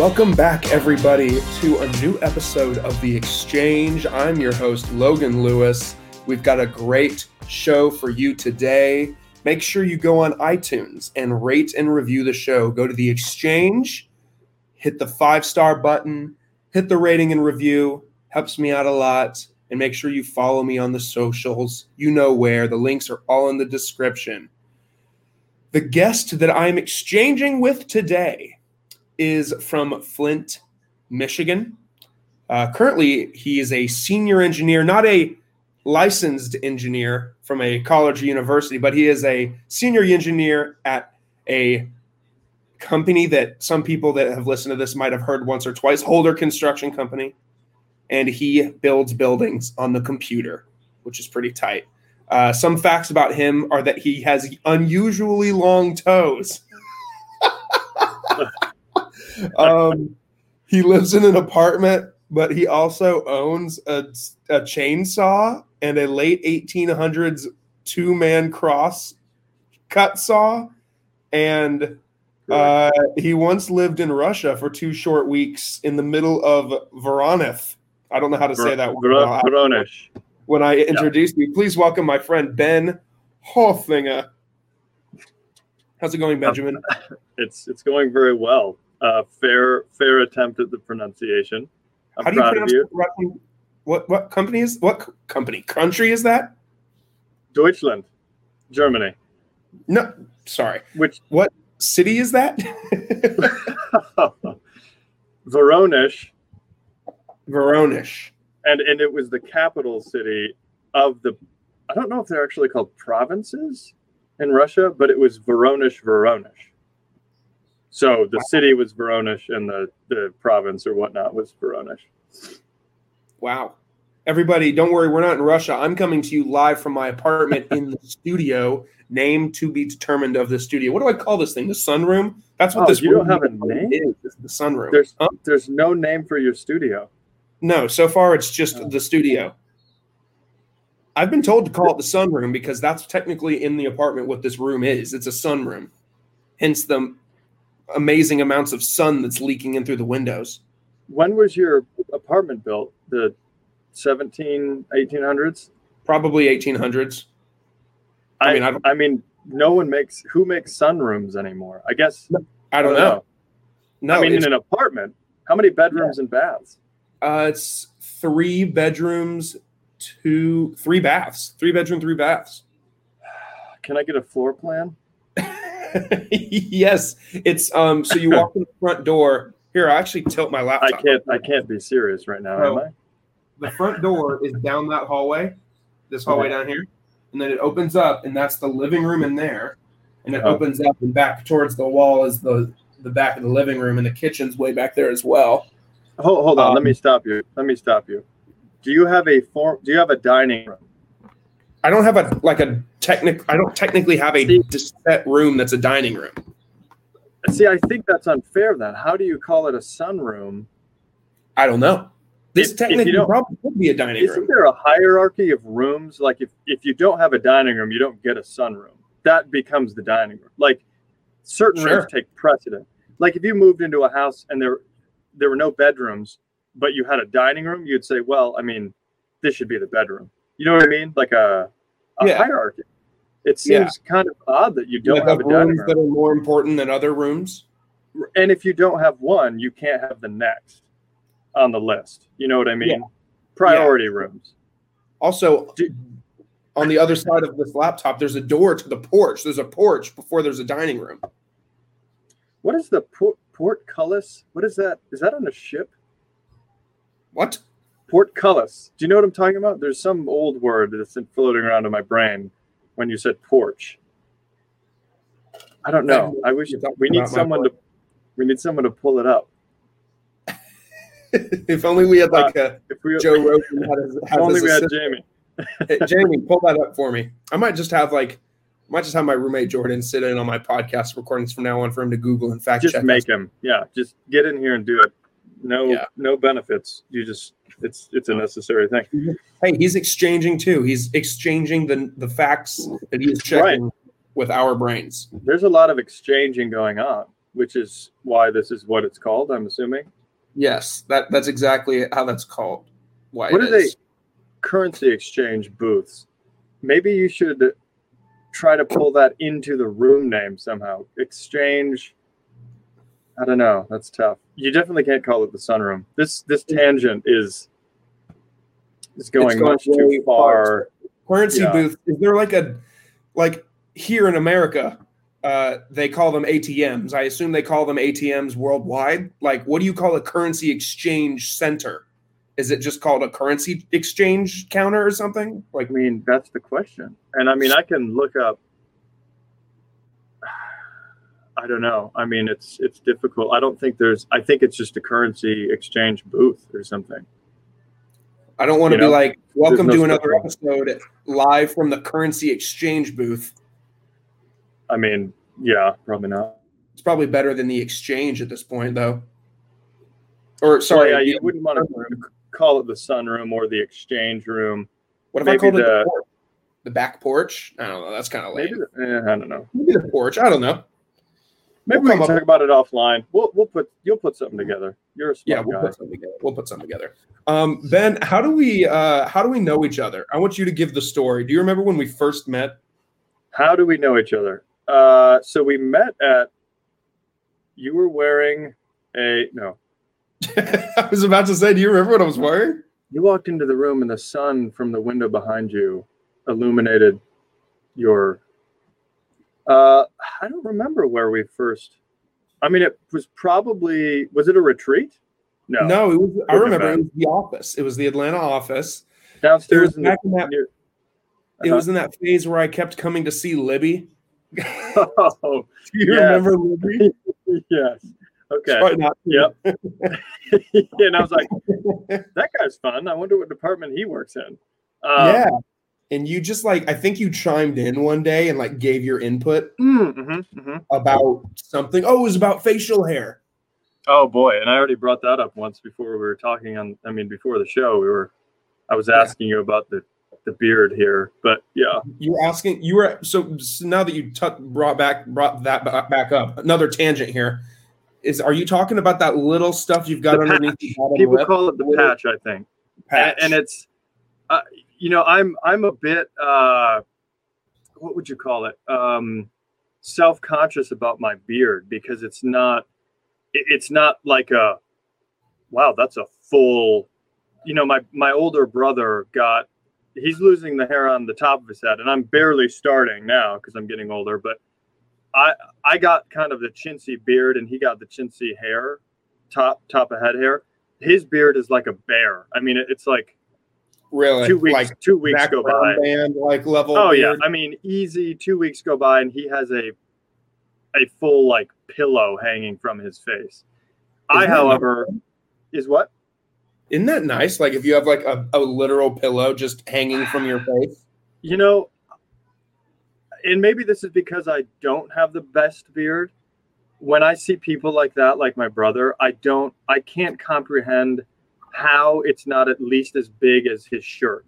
Welcome back, everybody, to a new episode of The Exchange. I'm your host, Logan Lewis. We've got a great show for you today. Make sure you go on iTunes and rate and review the show. Go to The Exchange, hit the five star button, hit the rating and review, helps me out a lot. And make sure you follow me on the socials. You know where. The links are all in the description. The guest that I'm exchanging with today is from Flint, Michigan. Uh, currently, he is a senior engineer, not a licensed engineer from a college or university, but he is a senior engineer at a company that some people that have listened to this might have heard once or twice Holder Construction Company. And he builds buildings on the computer, which is pretty tight. Uh, some facts about him are that he has unusually long toes. um, he lives in an apartment, but he also owns a, a chainsaw and a late 1800s two man cross cut saw. And uh, he once lived in Russia for two short weeks in the middle of Voronezh. I don't know how to say that. Voronezh. When I introduced you, please welcome my friend Ben Hoffinger. How's it going, Benjamin? It's it's going very well. Uh, fair fair attempt at the pronunciation. I'm How do you proud of pronounce you. Russian? What what company is what company country is that? Deutschland, Germany. No, sorry. Which What city is that? Voronezh, Voronezh. and and it was the capital city of the. I don't know if they're actually called provinces in Russia, but it was Voronezh, Voronezh. So the city was Voronezh, and the the province or whatnot was Voronezh. Wow. Everybody, don't worry, we're not in Russia. I'm coming to you live from my apartment in the studio. Name to be determined of the studio. What do I call this thing? The sunroom? That's what Oh, this you don't have a name? is. is the sunroom. There's Huh? there's no name for your studio. No, so far it's just Oh. the studio. I've been told to call it the sunroom because that's technically in the apartment what this room is. It's a sunroom. Hence the amazing amounts of sun that's leaking in through the windows. When was your apartment built? The 17, 1800s? Probably 1800s. I I mean, I I, don't- mean, no one makes who makes sunrooms anymore. I guess I don't know. No, I mean, in an apartment, how many bedrooms and baths? uh, it's three bedrooms, two, three baths, three bedroom, three baths. Can I get a floor plan? yes, it's um. So you walk in the front door. Here, I actually tilt my laptop. I can't. I can't be serious right now, am I? the front door is down that hallway, this hallway down here, and then it opens up, and that's the living room in there, and it Oh. opens up and back towards the wall is the the back of the living room, and the kitchen's way back there as well. Hold, hold on. Um, let me stop you. Let me stop you. Do you have a form? Do you have a dining room? I don't have a like a technic. I don't technically have a set room that's a dining room. See, I think that's unfair. Then how do you call it a sunroom? I don't know. This If- if technically don't- probably could be a dining room. Isn't there a hierarchy of rooms? Like if, if you don't have a dining room, you don't get a sunroom. That becomes the dining room. Like certain Sure. rooms take precedent. Like if you moved into a house and there there were no bedrooms, but you had a dining room, you'd say, well, I mean, this should be the bedroom. You know what I mean? Like a, a Yeah. hierarchy. It Yeah. seems kind of odd that you You don't have a dining rooms that are more important than other rooms. And if you don't have one, you can't have the next on the list. You know what I mean? Yeah. Priority rooms. Also, on the other side of this laptop, there's a door to the porch. There's a porch before there's a dining room. What is the port, portcullis? What is that? Is that on a ship? What? Portcullis. Do you know what I'm talking about? There's some old word that's been floating around in my brain when you said porch. I don't know. I wish we need someone to we need someone to pull it up. if only we had like uh, a If we Joe Rogan had his, if has only we had. Jamie. Hey, Jamie, pull that up for me. I might just have like, I might just have my roommate Jordan sit in on my podcast recordings from now on for him to Google and fact Just check. make us. him. Yeah, just get in here and do it. No Yeah. no benefits. You just it's it's a necessary thing. Hey, he's exchanging too. He's exchanging the the facts that he is checking with our brains. There's a lot of exchanging going on. which is why this is what it's called. I'm assuming. Yes, that that's exactly how that's called. Why? What are they? Currency exchange booths. Maybe you should try to pull that into the room name somehow. Exchange. I don't know. That's tough. You definitely can't call it the sunroom. This this tangent is is going, going much too far. currency Yeah. booth? Is there like a like here in America? Uh, they call them ATMs. I assume they call them ATMs worldwide. Like, what do you call a currency exchange center? Is it just called a currency exchange counter or something? Like, I mean, that's the question. And I mean, I can look up. I don't know. I mean, it's it's difficult. I don't think there's. I think it's just a currency exchange booth or something. I don't want to You be know, like, welcome no to another episode live from the currency exchange booth. I mean, yeah, probably not. It's probably better than the exchange at this point, though. Or sorry, Well, yeah, the you wouldn't want to call it the sunroom or the exchange room. What if I maybe called it the, the- porch? the back porch? I don't know. That's kind of lame. Maybe, the, eh, I don't know. Maybe the porch. I don't know. Maybe We'll we can talk about it offline. We'll we'll put you'll put something together. You're a smart Yeah, we'll guy. put something together. We'll put something together. Um, ben, how do we uh, how do we know each other? I want you to give the story. Do you remember when we first met? How do we know each other? Uh, so we met at. You were wearing a no. I was about to say, do you remember what I was wearing? You walked into the room and the sun from the window behind you illuminated your. Uh, I don't remember where we first. I mean, it was probably was it a retreat? No, No, it was. I remember have it was the office. It was the Atlanta office. It was in the. in that. near- It Uh-huh. was in that phase where I kept coming to see Libby. Do Oh, you Yes. remember Libby? yes. Okay. Not. Yep. and I was like, that guy's fun. I wonder what department he works in. Um, yeah. And you just like I think you chimed in one day and like gave your input mm, mhm, mhm. about something. Oh, it was about facial hair. Oh boy, and I already brought that up once before we were talking on. I mean, before the show, we were. I was asking you about the the beard here, but yeah, You were asking. You were so, so now that you t- brought back brought that ba- back up. Another tangent here is. Are you talking about that little stuff you've got The underneath the bottom people lip? call it the patch. I think, patch? and, and it's, uh, you know, I'm I'm a bit. uh What would you call it? Um Self conscious about my beard because it's not. It's not like a. Wow, that's a full. You know, my my older brother got. He's losing the hair on the top of his head, and I'm barely starting now because I'm getting older. But I I got kind of the chintzy beard, and he got the chintzy hair, top top of head hair. His beard is like a bear. I mean, it's like really two weeks. like two weeks go by. band like level. Oh yeah. I mean, easy. Two weeks go by, and he has a a full like pillow hanging from his face. I, Isn't that however, is what Isn't that nice? Like if you have like a, a literal pillow just hanging from your face. you know. And maybe this is because I don't have the best beard. When I see people like that, like my brother, I don't, I can't comprehend how it's not at least as big as his shirt.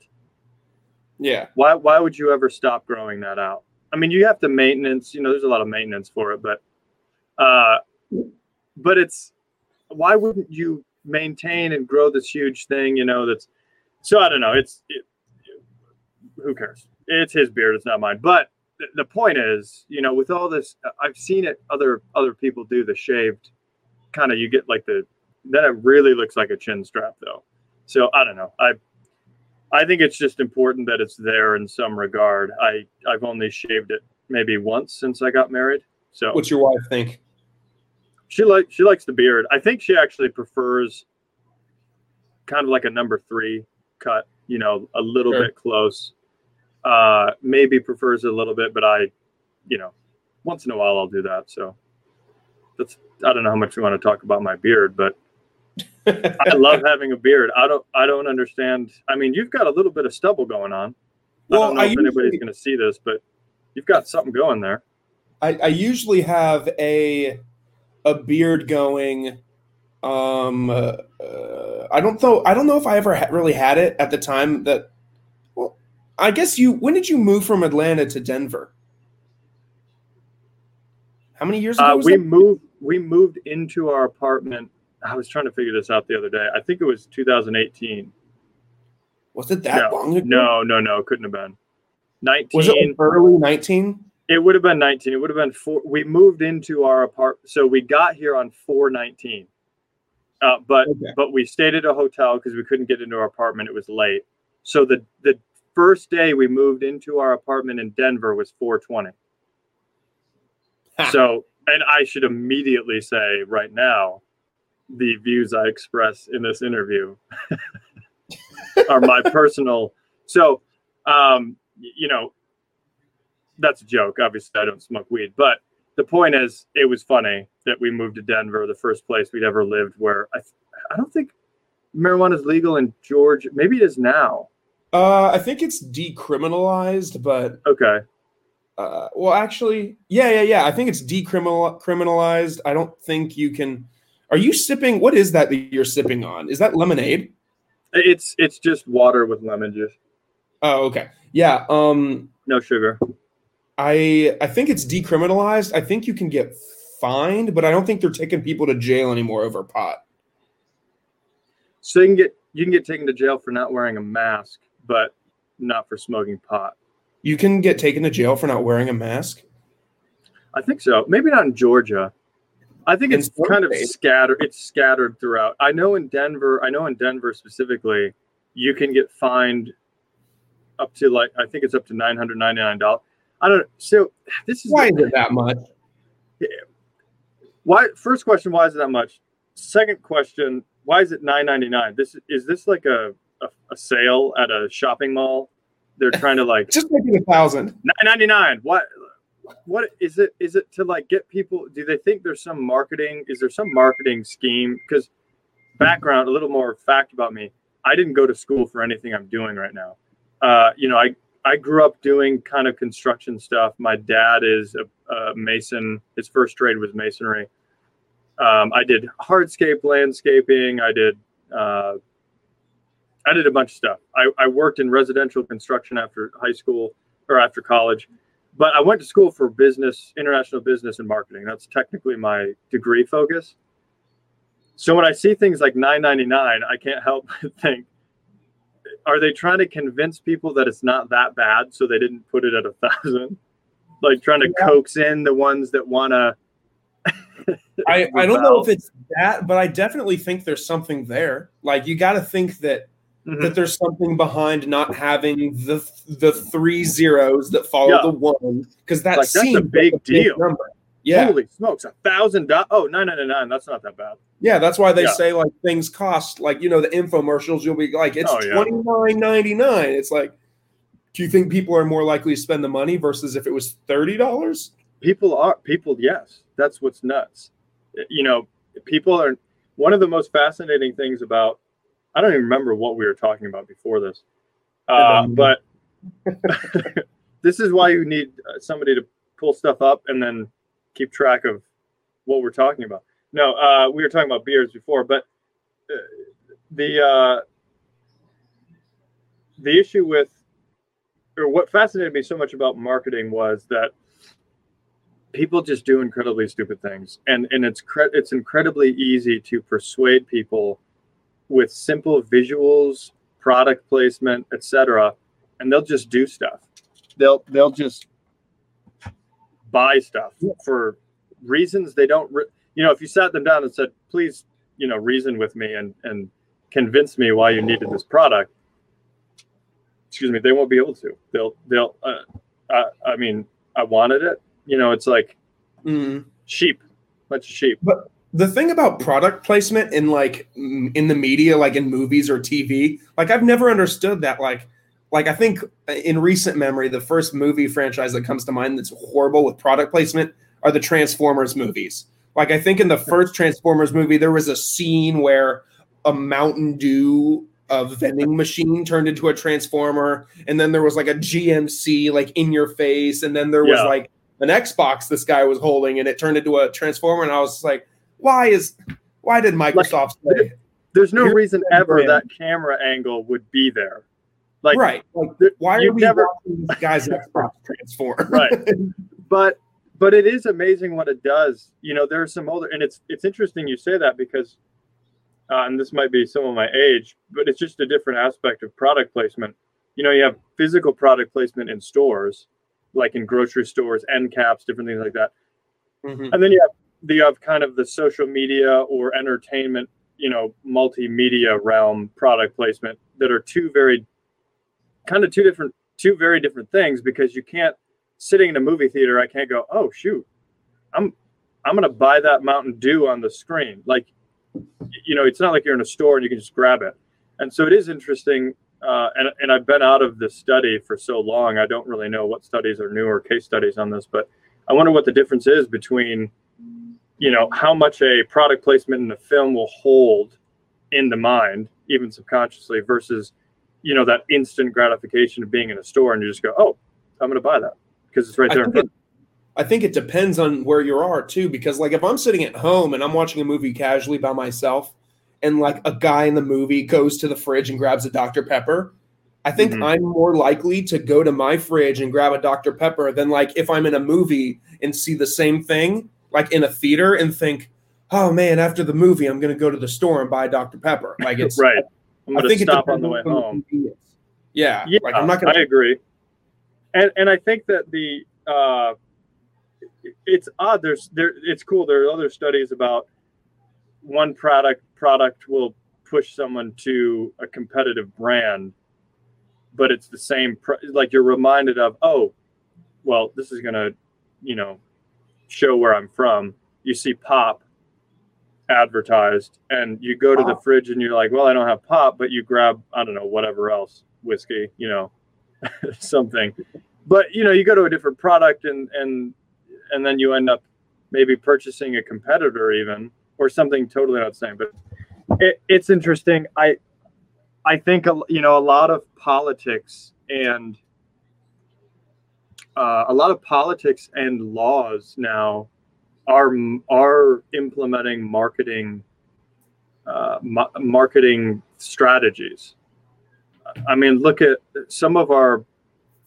Yeah. why why would you ever stop growing that out i mean you have to maintenance you know there's a lot of maintenance for it but uh but it's why wouldn't you maintain and grow this huge thing you know that's so i don't know it's it, who cares it's his beard it's not mine but th- the point is you know with all this i've seen it other other people do the shaved kind of you get like the then it really looks like a chin strap though so i don't know i I think it's just important that it's there in some regard. I I've only shaved it maybe once since I got married. So What's your wife think? she like she likes the beard. I think she actually prefers kind of like a number three cut, you know, a little Sure. bit close. Uh maybe prefers it a little bit, but I, you know, once in a while I'll do that. So that's I don't know how much we want to talk about my beard, but I love having a beard. I don't I don't understand. I mean, you've got a little bit of stubble going on. Well, I don't know I if anybody's going to see this, but you've got something going there. I, I usually have a a beard going. Um, uh, uh, I don't know. I don't know if I ever ha- really had it at the time that. Well, I guess you. When did you move from Atlanta to Denver? How many years ago? Uh, we that? moved. We moved into our apartment. I was trying to figure this out the other day. I think it was 2018. Was it that no, long ago? no, no, no, couldn't have been. 19. Was it early 19? It would have been 19. It would have been four. We moved into our apartment. So we got here on 419. Uh, but Okay. but we stayed at a hotel because we couldn't get into our apartment. It was late. So the the first day we moved into our apartment in Denver was 420. Ha. So and I should immediately say right now, the views I express in this interview are my personal. So um, you know, that's a joke. Obviously, I don't smoke weed, but the point is, it was funny that we moved to Denver, the first place we'd ever lived. Where I, I don't think marijuana is legal in Georgia. Maybe it is now. Uh, I think it's decriminalized, but Okay, uh, well, actually, yeah, yeah, yeah. I think it's decriminalized. I don't think you can. Are you sipping? What is that that you're sipping on? Is that lemonade? it's it's just water with lemon juice, Oh, okay. Yeah. Um, no sugar. I I think it's decriminalized. I think you can get fined, but I don't think they're taking people to jail anymore over pot. So you can get you can get taken to jail for not wearing a mask, but not for smoking pot. You can get taken to jail for not wearing a mask. I think so. Maybe not in Georgia. I think it's kind of scattered. It's scattered throughout. I know in Denver. I know in Denver specifically, you can get fined up to like I think it's up to nine hundred ninety nine dollars. I don't. So this is Why is it that much? why. First question: Why is it that much? Second question: Why is it nine ninety nine? This is this like a, a a sale at a shopping mall? They're trying to like Just make it a thousand. nine ninety nine. What? What is it? Is it to like get people? Do they think there's some marketing? Is there some marketing scheme? Because background, a little more fact about me. I didn't go to school for anything I'm doing right now. Uh, you know, I I grew up doing kind of construction stuff. My dad is a, a mason. His first trade was masonry. Um, I did hardscape landscaping. I did uh, I did a bunch of stuff. I, I worked in residential construction after high school or after college, but I went to school for business, international business and marketing. That's technically my degree focus. So when I see things like 9.99, I can't help but think, are they trying to convince people that it's not that bad, so they didn't put it at a thousand? Like trying to Yeah. coax in the ones that want to. I, I don't know if it's that, but I definitely think there's something there. Like you got to think that Mm-hmm. that there's something behind not having the the three zeros that follow Yeah. the one because that Like, that's a seems big like deal. number. Yeah, Holy smokes, a thousand dollars! Oh, nine ninety nine. That's not that bad. yeah, that's why they Yeah. say like things cost like you know the infomercials. You'll be like it's Oh, yeah. twenty nine ninety nine. It's like, do you think people are more likely to spend the money versus if it was thirty dollars? people are people yes that's what's nuts you know people are one of the most fascinating things about i don't even remember what we were talking about before this. Uh, but this is why you need uh, somebody to pull stuff up and then keep track of what we're talking about. No uh, we were talking about beers before but uh, the uh, the issue with or what fascinated me so much about marketing was that people just do incredibly stupid things. And and it's cre- it's incredibly easy to persuade people with simple visuals product placement etc and they'll just do stuff. They'll they'll just buy stuff for reasons they don't re- you know if you sat them down and said please you know reason with me and and convince me why you needed this product excuse me they won't be able to. They'll they'll uh, I, I mean i wanted it. You know it's like Mm. sheep bunch of sheep the thing about product placement in like in the media like in movies or tv like i've never understood that like like i think uh, in recent memory the first movie franchise that comes to mind that's horrible with product placement are the transformers movies like i think in the first transformers movie there was a scene where a mountain dew a vending machine turned into a transformer and then there was like a gmc like in your face and then there was Yeah. like an xbox this guy was holding and it turned into a transformer and i was like why is why did Microsoft say there's no reason ever brand. that camera angle would be there like right? Like, why are we never- watching this guy's Xbox transform? Right. but but it is amazing what it does. You know, there are some older, and it's it's interesting you say that because, uh, and this might be some of my age, but it's just a different aspect of product placement. You know, you have physical product placement in stores, like in grocery stores, end caps, different things like that, Mhm. and then you have you have kind of the social media or entertainment, you know, multimedia realm product placement that are two very kind of two different two very different things because you can't sitting in a movie theater i can't go oh shoot i'm i'm gonna buy that mountain dew on the screen. Like you know it's not like you're in a store and you can just grab it. And so it is interesting uh, and, and i've been out of this study for so long i don't really know what studies are new or case studies on this but i wonder what the difference is between you know how much a product placement in a film will hold in the mind even subconsciously versus you know that instant gratification of being in a store and you just go oh i'm going to buy that because it's right I there in think, it, I think it depends on where you are too, because like if I'm sitting at home and I'm watching a movie casually by myself, and like a guy in the movie goes to the fridge and grabs a Dr. Pepper, I think Mhm. I'm more likely to go to my fridge and grab a Dr. Pepper than like if I'm in a movie and see the same thing, like in a theater, and think, oh man, after the movie, I'm gonna go to the store and buy Dr. Pepper. Like it's right i'm going to stop on the way home convenience. Yeah, yeah like I'm not gonna. i agree and and i think that the uh it's odd there's there it's cool there are other studies about one product product will push someone to a competitive brand but it's the same pr- like you're reminded of oh well this is going to you know show where i'm from you see pop advertised and you go to the fridge and you're like well i don't have pop but you grab i don't know whatever else whiskey you know something. But you know you go to a different product and and and then you end up maybe purchasing a competitor even or something totally not the same. But it, it's interesting. I i think you know a lot of politics and uh, a lot of politics and laws now are are implementing marketing uh, ma- marketing strategies. I mean look at some of our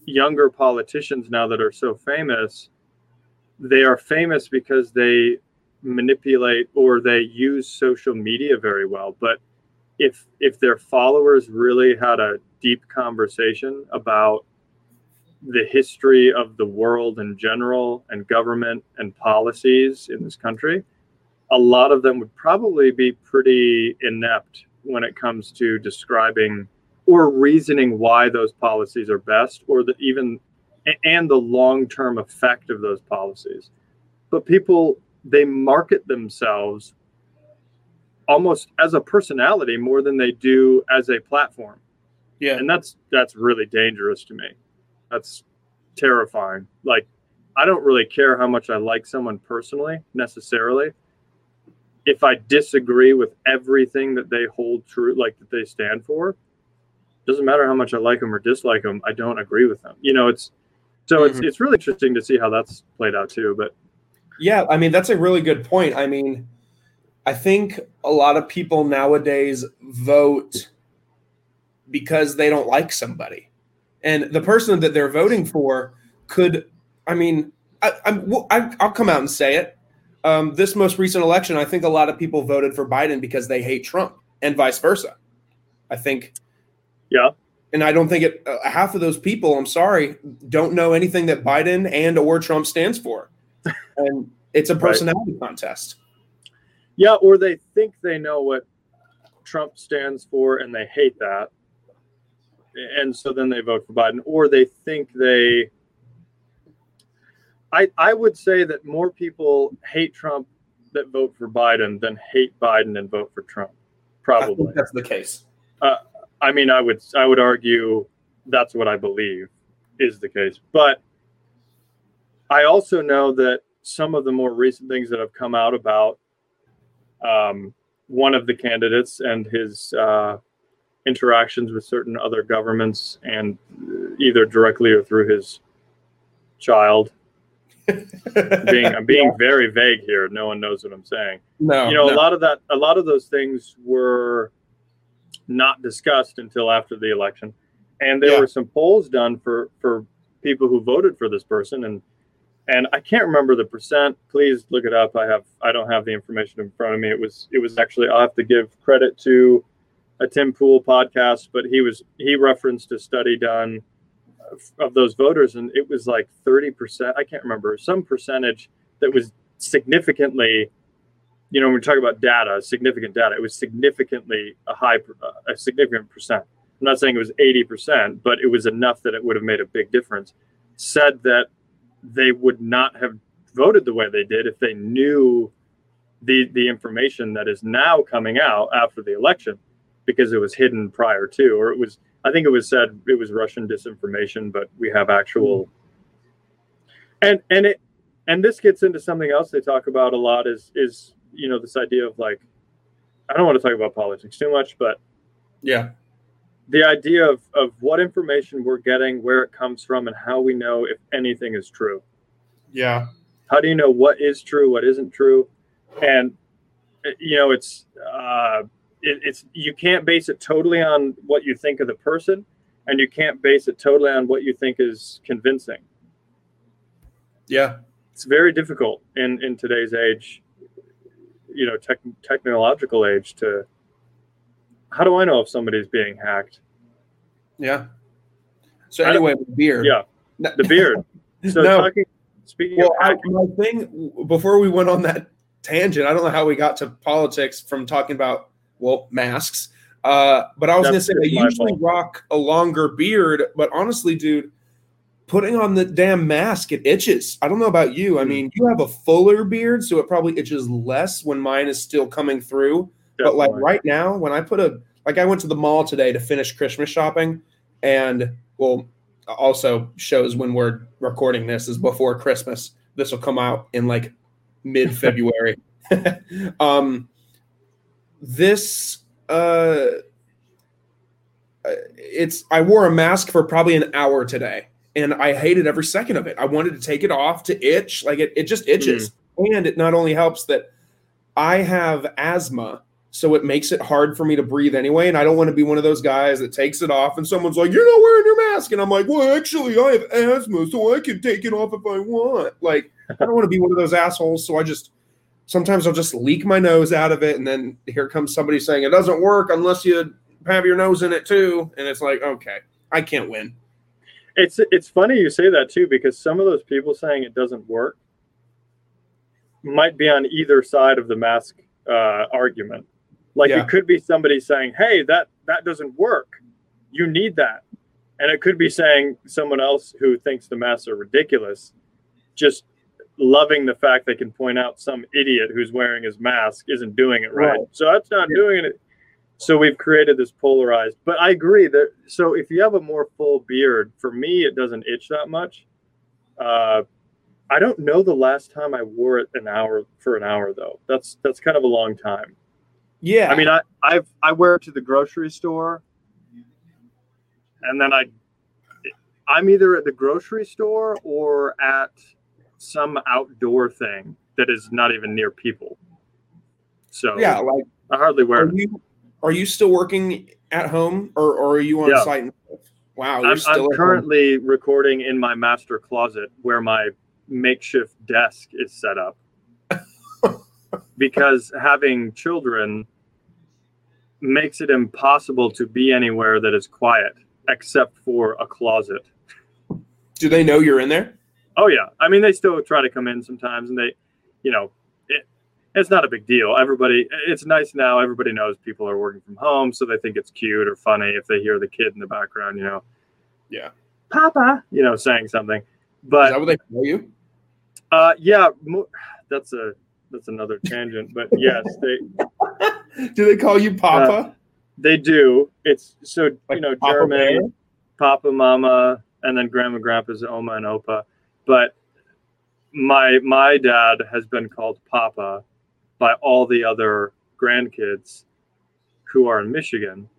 younger politicians now that are so famous. They are famous because they manipulate or they use social media very well. But if if their followers really had a deep conversation about the history of the world in general and government and policies in this country a lot of them would probably be pretty inept when it comes to describing or reasoning why those policies are best or the even and the long-term effect of those policies. But people they market themselves almost as a personality more than they do as a platform. Yeah, and that's that's really dangerous to me that's terrifying like i don't really care how much i like someone personally necessarily if i disagree with everything that they hold true like that they stand for doesn't matter how much i like them or dislike them i don't agree with them you know it's so it's Mhm. it's really interesting to see how that's played out too but Yeah, I mean that's a really good point. I mean, I think a lot of people nowadays vote because they don't like somebody, and the person that they're voting for could. I mean, I, I'm, I, i'll come out and say it. Um, this most recent election, I think a lot of people voted for Biden because they hate Trump, and vice versa. I think yeah and I don't think it. Uh, half of those people, I'm sorry, don't know anything that Biden and or Trump stands for, and it's a Right. personality contest. Yeah, or they think they know what Trump stands for and they hate that. And so then they vote for Biden, or they think they. I, I would say that more people hate Trump that vote for Biden than hate Biden and vote for Trump. Probably. that's the case. I mean, I would I would argue that's what I believe is the case. But I also know that some of the more recent things that have come out about um, one of the candidates and his uh, interactions with certain other governments, and uh, either directly or through his child. Being I'm being very vague here. No one knows what I'm saying no, you know no. a lot of that a lot of those things were not discussed until after the election and there Yeah. were some polls done for for people who voted for this person and and I can't remember the percent. Please look it up. I have I don't have the information in front of me. It was it was actually I have to give credit to a Tim Pool podcast, but he was he referenced a study done of those voters, and it was like thirty percent. I can't remember some percentage that was significantly. You know, when we talk about data, significant data, it was significantly a high, a significant percent. I'm not saying it was 80%, but it was enough that it would have made a big difference. Said that they would not have voted the way they did if they knew the the information that is now coming out after the election because it was hidden prior to or it was i think it was said it was russian disinformation but we have actual and and it and this gets into something else they talk about a lot is is you know this idea of like i don't want to talk about politics too much but yeah the idea of, of what information we're getting, where it comes from, and how we know if anything is true. Yeah. How do you know what is true, what isn't true? And, you know, it's, uh, it, it's, you can't base it totally on what you think of the person, and you can't base it totally on what you think is convincing. Yeah. It's very difficult in, in today's age, you know, tech, technological age to, how do I know if somebody's being hacked? Yeah. So anyway, the beard. Yeah, the beard. So no. talking, speaking well, I, my thing before we went on that tangent, I don't know how we got to politics from talking about well masks. Uh, but I was going to say I usually fault. rock a longer beard, but honestly, dude, putting on the damn mask it itches. I don't know about you. I hmm. mean, you have a fuller beard, so it probably itches less when mine is still coming through. Definitely. But like right now, when I put a like I went to the mall today to finish Christmas shopping, and well, also shows when we're recording this is before Christmas. This will come out in like mid February. um, this uh, it's I wore a mask for probably an hour today, and I hated every second of it. I wanted to take it off to itch, like it, it just itches, mm. and it not only helps that I have asthma so it makes it hard for me to breathe anyway. And I don't want to be one of those guys that takes it off and someone's like, You're not wearing your mask. And I'm like, Well, actually, I have asthma, so I can take it off if I want. Like, I don't want to be one of those assholes. So I just sometimes I'll just leak my nose out of it. And then here comes somebody saying it doesn't work unless you have your nose in it too. And it's like, okay, I can't win. It's it's funny you say that too, because some of those people saying it doesn't work might be on either side of the mask uh, argument like yeah. it could be somebody saying, "Hey, that that doesn't work. You need that," and it could be saying someone else who thinks the masks are ridiculous, just loving the fact they can point out some idiot who's wearing his mask isn't doing it right. right. So that's not yeah. doing it. So we've created this polarized. But I agree that so if you have a more full beard, for me it doesn't itch that much. Uh, I don't know the last time I wore it an hour for an hour though. That's that's kind of a long time. Yeah. I mean, I I've I wear it to the grocery store, and then I I'm either at the grocery store or at some outdoor thing that is not even near people. So yeah, like I hardly wear are it. You, are you still working at home, or, or are you on yeah. site? Wow, I'm, I'm currently home. recording in my master closet where my makeshift desk is set up. because having children makes it impossible to be anywhere that is quiet except for a closet. Do they know you're in there? Oh yeah. I mean, they still try to come in sometimes, and they, you know, it, it's not a big deal. Everybody, it's nice now. Everybody knows people are working from home, so they think it's cute or funny if they hear the kid in the background. You know. Yeah. Papa, you know, saying something. But is that what they call you? Uh, yeah. That's a that's another tangent. But yes, they do they call you Papa? Uh, they do. It's so like you know Papa German? Papa, Mama, and then Grandma, Grandpa's Oma and Opa. But my my dad has been called Papa by all the other grandkids who are in Michigan.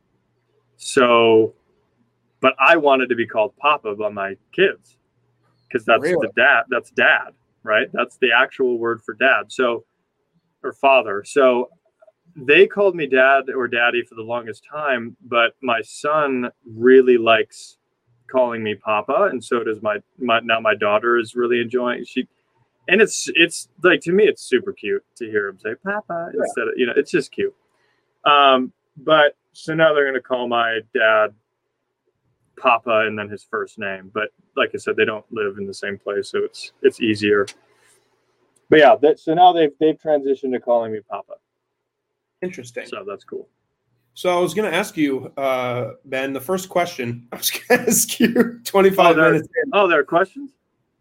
So, but I wanted to be called Papa by my kids because that's really? the dad. That's dad, right? That's the actual word for dad. So, or father. So they called me dad or daddy for the longest time, but my son really likes calling me Papa, and so does my my now my daughter is really enjoying. She and it's it's like to me it's super cute to hear him say Papa yeah. instead of you know it's just cute. Um, but so now they're gonna call my dad Papa and then his first name. But like I said, they don't live in the same place, so it's it's easier. But yeah, that, so now they've they've transitioned to calling me Papa. Interesting. So that's cool. So I was going to ask you, uh, Ben, the first question. I was going to ask you 25 oh, minutes. In. Oh, there are questions?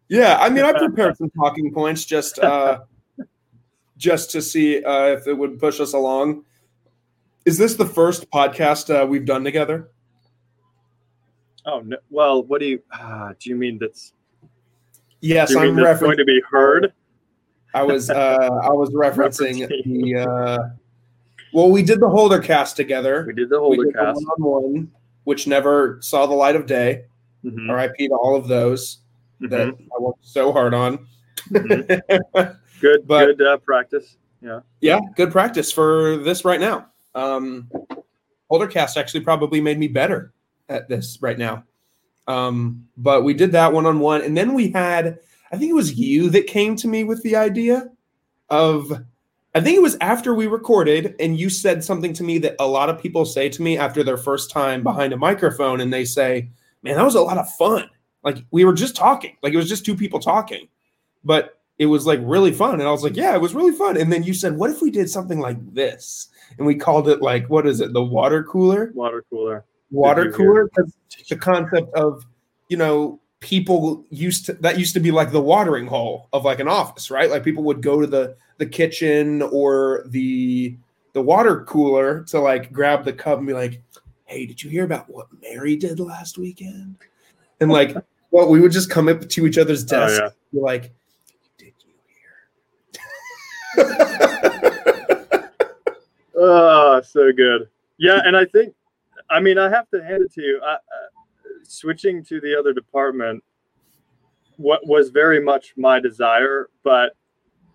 Yeah. I mean, I prepared some talking points just uh, just to see uh, if it would push us along. Is this the first podcast uh, we've done together? Oh, no. well, what do you, uh, do you mean that's, yes, I'm referencing, going to be heard? I was, uh, I was referencing the, uh, well, we did the holder cast together. We did the holder did cast. The one, which never saw the light of day. Mm-hmm. RIP to all of those mm-hmm. that I worked so hard on. Mm-hmm. good, but, good uh, practice. Yeah. Yeah, good practice for this right now. Um, holder cast actually probably made me better at this right now. Um, but we did that one on one. And then we had, I think it was you that came to me with the idea of I think it was after we recorded and you said something to me that a lot of people say to me after their first time behind a microphone and they say, "Man, that was a lot of fun." Like we were just talking. Like it was just two people talking. But it was like really fun and I was like, "Yeah, it was really fun." And then you said, "What if we did something like this?" And we called it like what is it? The water cooler? Water cooler. Water cooler the concept of, you know, people used to that used to be like the watering hole of like an office, right? Like people would go to the the kitchen or the the water cooler to like grab the cup and be like, "Hey, did you hear about what Mary did last weekend?" And like, well, we would just come up to each other's desk, oh, yeah. be like, "Did you hear?" oh, so good. Yeah, and I think, I mean, I have to hand it to you. I, switching to the other department what was very much my desire but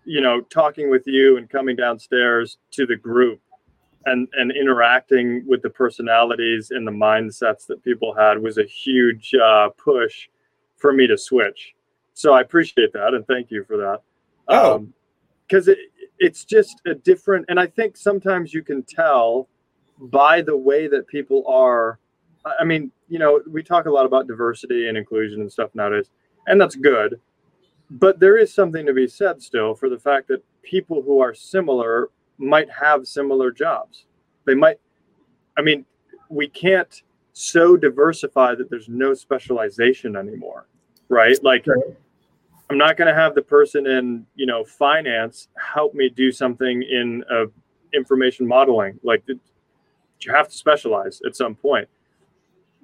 you know talking with you and coming downstairs to the group and and interacting with the personalities and the mindsets that people had was a huge uh, push for me to switch. So i appreciate that and thank you for that. Oh. Because um, it, it's just a different and i think sometimes you can tell by the way that people are I mean, you know, we talk a lot about diversity and inclusion and stuff nowadays, and that's good. But there is something to be said still for the fact that people who are similar might have similar jobs. They might, I mean, we can't so diversify that there's no specialization anymore, right? Like, I'm not going to have the person in, you know, finance help me do something in uh, information modeling. Like, you have to specialize at some point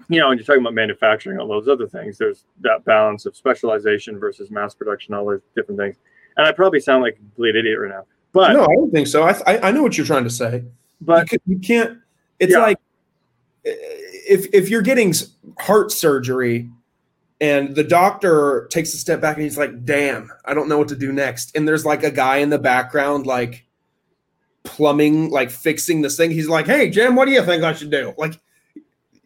you know, when you're talking about manufacturing, all those other things, there's that balance of specialization versus mass production, all those different things. And I probably sound like a complete idiot right now, but no, I don't think so. I I, know what you're trying to say, but you, can't. It's yeah. like if if you're getting heart surgery and the doctor takes a step back and he's like, "Damn, I don't know what to do next," and there's like a guy in the background like plumbing, like fixing this thing. He's like, "Hey, Jim, what do you think I should do?" Like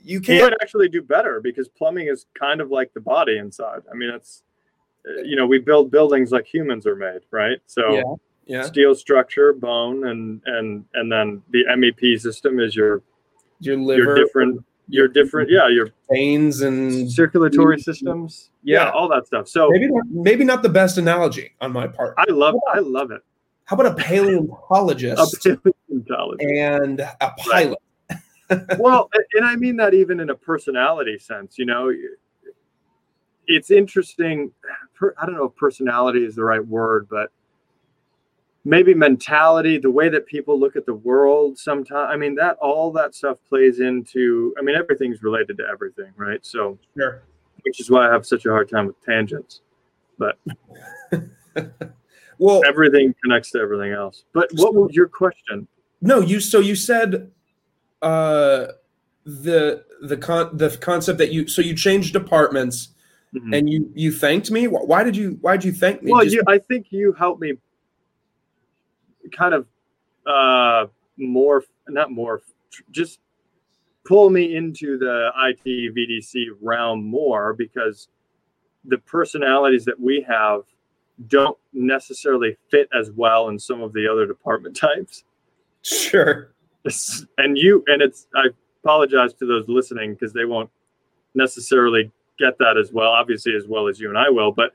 you can might actually do better because plumbing is kind of like the body inside. I mean, it's uh, you know we build buildings like humans are made, right? So yeah, yeah. steel structure, bone, and and and then the MEP system is your your liver, your different your different yeah your veins and circulatory systems yeah, yeah, all that stuff so maybe not, maybe not the best analogy on my part i love i love it how about a paleontologist, a paleontologist. and a pilot well, and I mean that even in a personality sense, you know, it's interesting. I don't know if personality is the right word, but maybe mentality, the way that people look at the world sometimes. I mean, that all that stuff plays into, I mean, everything's related to everything, right? So, sure. which is why I have such a hard time with tangents. But well, everything connects to everything else. But what was your question? No, you, so you said uh, the the con the concept that you so you changed departments mm-hmm. and you you thanked me. Why did you Why did you thank me? Well, Just- you, I think you helped me kind of uh more not more just pull me into the IT VDC realm more because the personalities that we have don't necessarily fit as well in some of the other department types. Sure. And you and it's I apologize to those listening because they won't necessarily get that as well, obviously as well as you and I will, but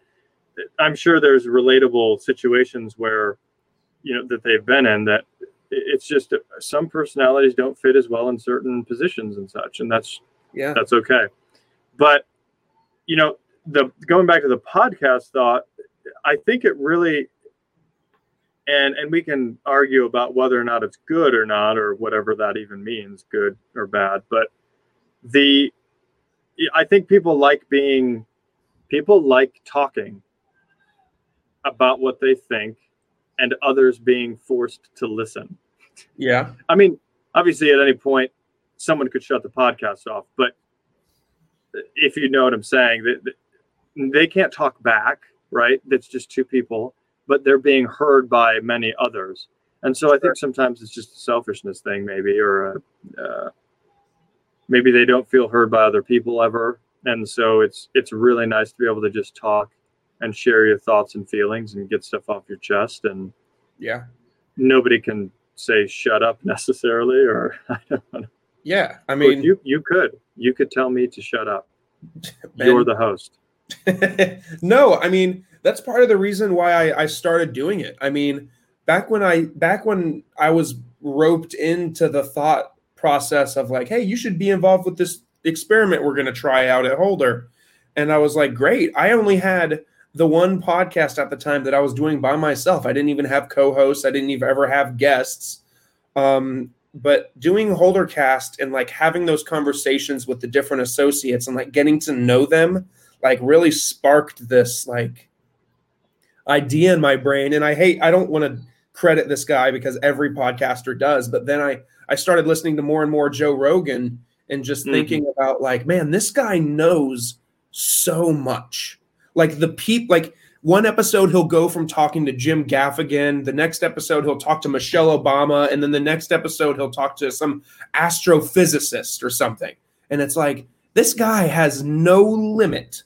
I'm sure there's relatable situations where you know that they've been in that it's just some personalities don't fit as well in certain positions and such and that's Yeah. that's okay but you know the going back to the podcast thought i think it really and and we can argue about whether or not it's good or not or whatever that even means good or bad but the i think people like being people like talking about what they think and others being forced to listen Yeah. I mean, obviously, at any point, someone could shut the podcast off. But if you know what I'm saying, that they can't talk back, right? That's just two people, but they're being heard by many others. And so I think sometimes it's just a selfishness thing, maybe, or a, uh, maybe they don't feel heard by other people ever. And so it's it's really nice to be able to just talk and share your thoughts and feelings and get stuff off your chest. And Yeah. nobody can say shut up necessarily or I don't know. Yeah. I mean, you you could you could tell me to shut up. Ben- You're the host. no, I mean that's part of the reason why I, I started doing it. I mean, back when I back when I was roped into the thought process of like, hey, you should be involved with this experiment we're gonna try out at Holder. And I was like, great. I only had the one podcast at the time that I was doing by myself. I didn't even have co-hosts. I didn't even ever have guests. Um, but doing Holdercast and like having those conversations with the different associates and like getting to know them like really sparked this like idea in my brain and i hate i don't want to credit this guy because every podcaster does but then i i started listening to more and more joe rogan and just Mhm. thinking about like man this guy knows so much like the peep like one episode he'll go from talking to jim gaffigan the next episode he'll talk to michelle obama and then the next episode he'll talk to some astrophysicist or something and it's like this guy has no limit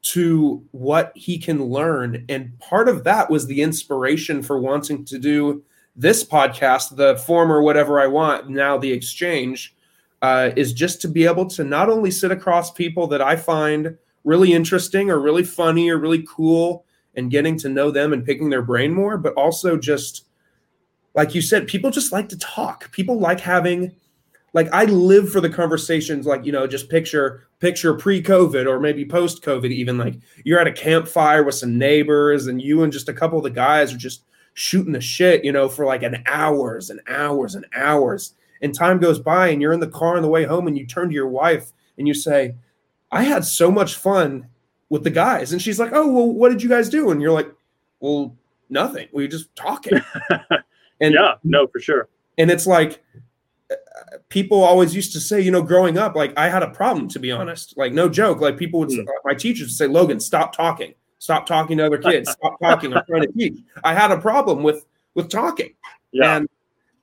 to what he can learn. And part of that was the inspiration for wanting to do this podcast, the former whatever I want, now the exchange, uh, is just to be able to not only sit across people that I find really interesting or really funny or really cool and getting to know them and picking their brain more, but also just like you said, people just like to talk. People like having like I live for the conversations like you know just picture picture pre-covid or maybe post-covid even like you're at a campfire with some neighbors and you and just a couple of the guys are just shooting the shit you know for like an hours and hours and hours. And time goes by and you're in the car on the way home and you turn to your wife and you say I had so much fun with the guys. And she's like oh well what did you guys do? And you're like well nothing. We were just talking. And yeah, no, for sure. and it's like people always used to say, you know, growing up, like I had a problem to be honest. Like no joke. Like people would, Hmm. my teachers would say, Logan, stop talking, stop talking to other kids, stop talking. I'm trying to teach. I had a problem with with talking, Yeah. and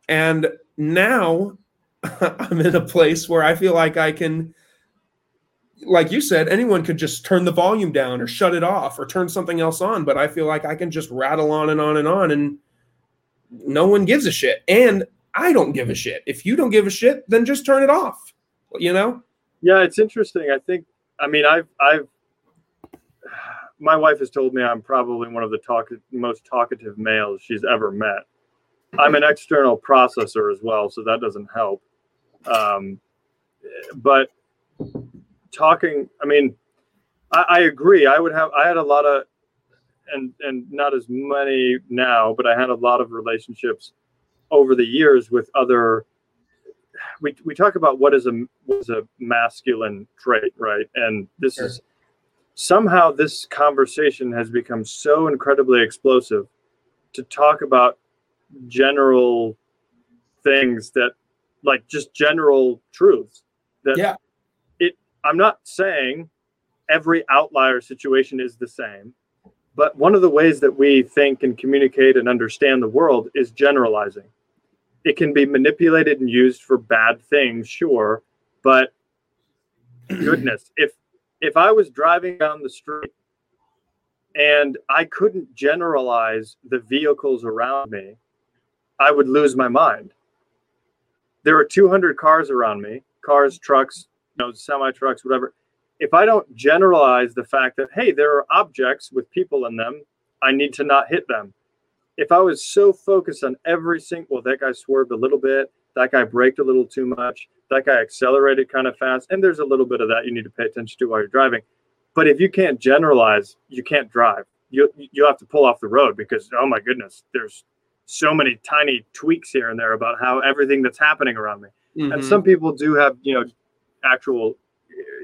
and now I'm in a place where I feel like I can, like you said, anyone could just turn the volume down or shut it off or turn something else on. But I feel like I can just rattle on and on and on, and no one gives a shit. And I don't give a shit. If you don't give a shit, then just turn it off. You know? Yeah, it's interesting. I think. I mean, I've I've my wife has told me I'm probably one of the talk most talkative males she's ever met. I'm an external processor as well, so that doesn't help. Um, but talking, I mean, I, I agree. I would have. I had a lot of, and and not as many now, but I had a lot of relationships over the years with other we, we talk about what is a what is a masculine trait, right? And this Sure. is somehow this conversation has become so incredibly explosive to talk about general things that like just general truths that Yeah. it I'm not saying every outlier situation is the same, but one of the ways that we think and communicate and understand the world is generalizing it can be manipulated and used for bad things, sure, But goodness, if if I was driving down the street and I couldn't generalize the vehicles around me, I would lose my mind. There are 200 cars around me, cars, trucks, you know, semi trucks, whatever. If I don't generalize the fact that, hey, there are objects with people in them, I need to not hit them. If I was so focused on every single, well, that guy swerved a little bit, that guy braked a little too much, that guy accelerated kind of fast, and there's a little bit of that you need to pay attention to while you're driving. But if you can't generalize, you can't drive. You you have to pull off the road because oh my goodness, there's so many tiny tweaks here and there about how everything that's happening around me. Mm-hmm. And some people do have, you know, actual,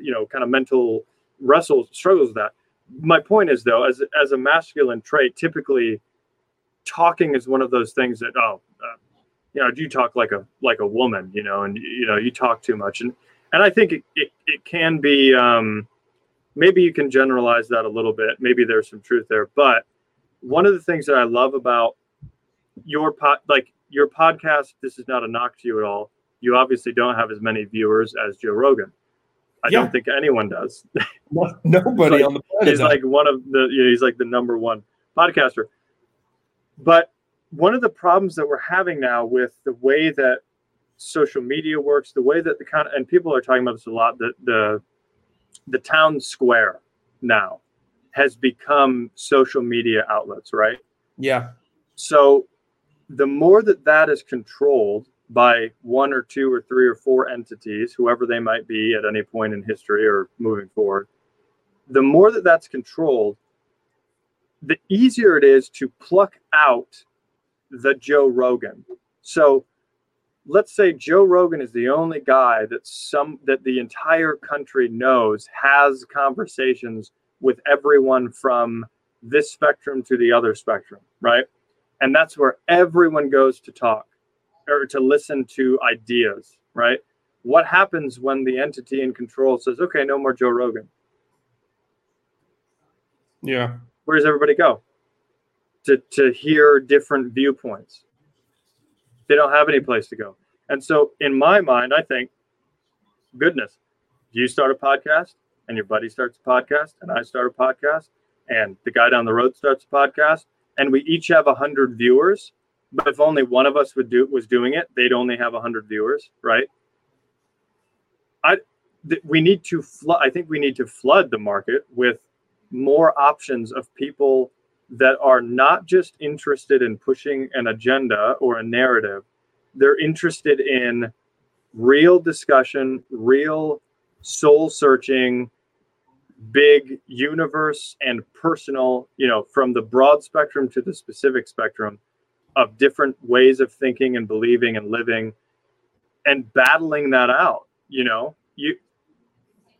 you know, kind of mental wrestles, struggles with that. My point is though, as as a masculine trait, typically talking is one of those things that oh, uh, you know, do you talk like a like a woman, you know, and you know, you talk too much, and and I think it it, it can be um, maybe you can generalize that a little bit. Maybe there's some truth there, but one of the things that I love about your pod, like your podcast, this is not a knock to you at all. You obviously don't have as many viewers as Joe Rogan. I yeah. don't think anyone does. Nobody like, on the planet. He's like one of the. You know, he's like the number one podcaster. But one of the problems that we're having now with the way that social media works, the way that the kind and people are talking about this a lot, that the the town square now has become social media outlets, right? Yeah. So the more that that is controlled by one or two or three or four entities, whoever they might be at any point in history or moving forward, the more that that's controlled, the easier it is to pluck out the Joe Rogan. So let's say Joe Rogan is the only guy that some that the entire country knows has conversations with everyone from this spectrum to the other spectrum, right? And that's where everyone goes to talk or to listen to ideas, right? What happens when the entity in control says, okay, no more Joe Rogan? Yeah. Where does everybody go? To, to hear different viewpoints. They don't have any place to go. And so, in my mind, I think, goodness, you start a podcast and your buddy starts a podcast and I start a podcast and the guy down the road starts a podcast and we each have a hundred viewers, but if only one of us would do was doing it, they'd only have a hundred viewers, right? I th- we need to flood. I think we need to flood the market with more options of people that are not just interested in pushing an agenda or a narrative. They're interested in real discussion, real soul searching, big universe and personal, you know, from the broad spectrum to the specific spectrum of different ways of thinking and believing and living and battling that out, you know. You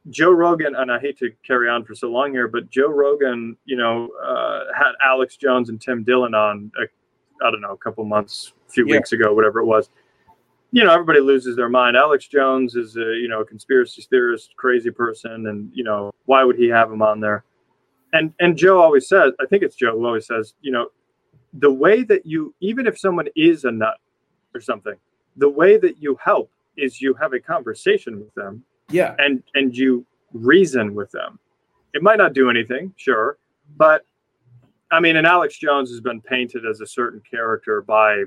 Joe Rogan, and I hate to carry on for so long here, but Joe Rogan, you know, uh, had Alex Jones and Tim Dillon on, I I don't know, a couple months, a few yeah. weeks ago, whatever it was you know, everybody loses their mind. Alex Jones is a, you know, a conspiracy theorist, crazy person. And, you know, why would he have him on there? And, and Joe always says, I think it's Joe who always says, you know, the way that you, even if someone is a nut or something, the way that you help is you have a conversation with them. Yeah. And, and you reason with them. It might not do anything, sure. But I mean, and Alex Jones has been painted as a certain character by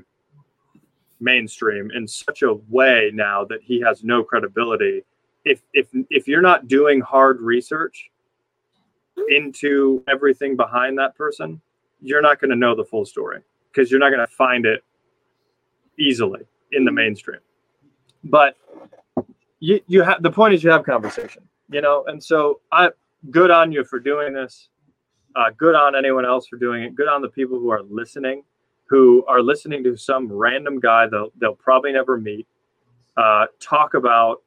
mainstream in such a way now that he has no credibility. If if if you're not doing hard research into everything behind that person, you're not going to know the full story because you're not going to find it easily in the mm-hmm. mainstream. But you you have the point is you have conversation, you know, and so I good on you for doing this. Uh, good on anyone else for doing it. Good on the people who are listening who are listening to some random guy they'll, they'll probably never meet uh, talk about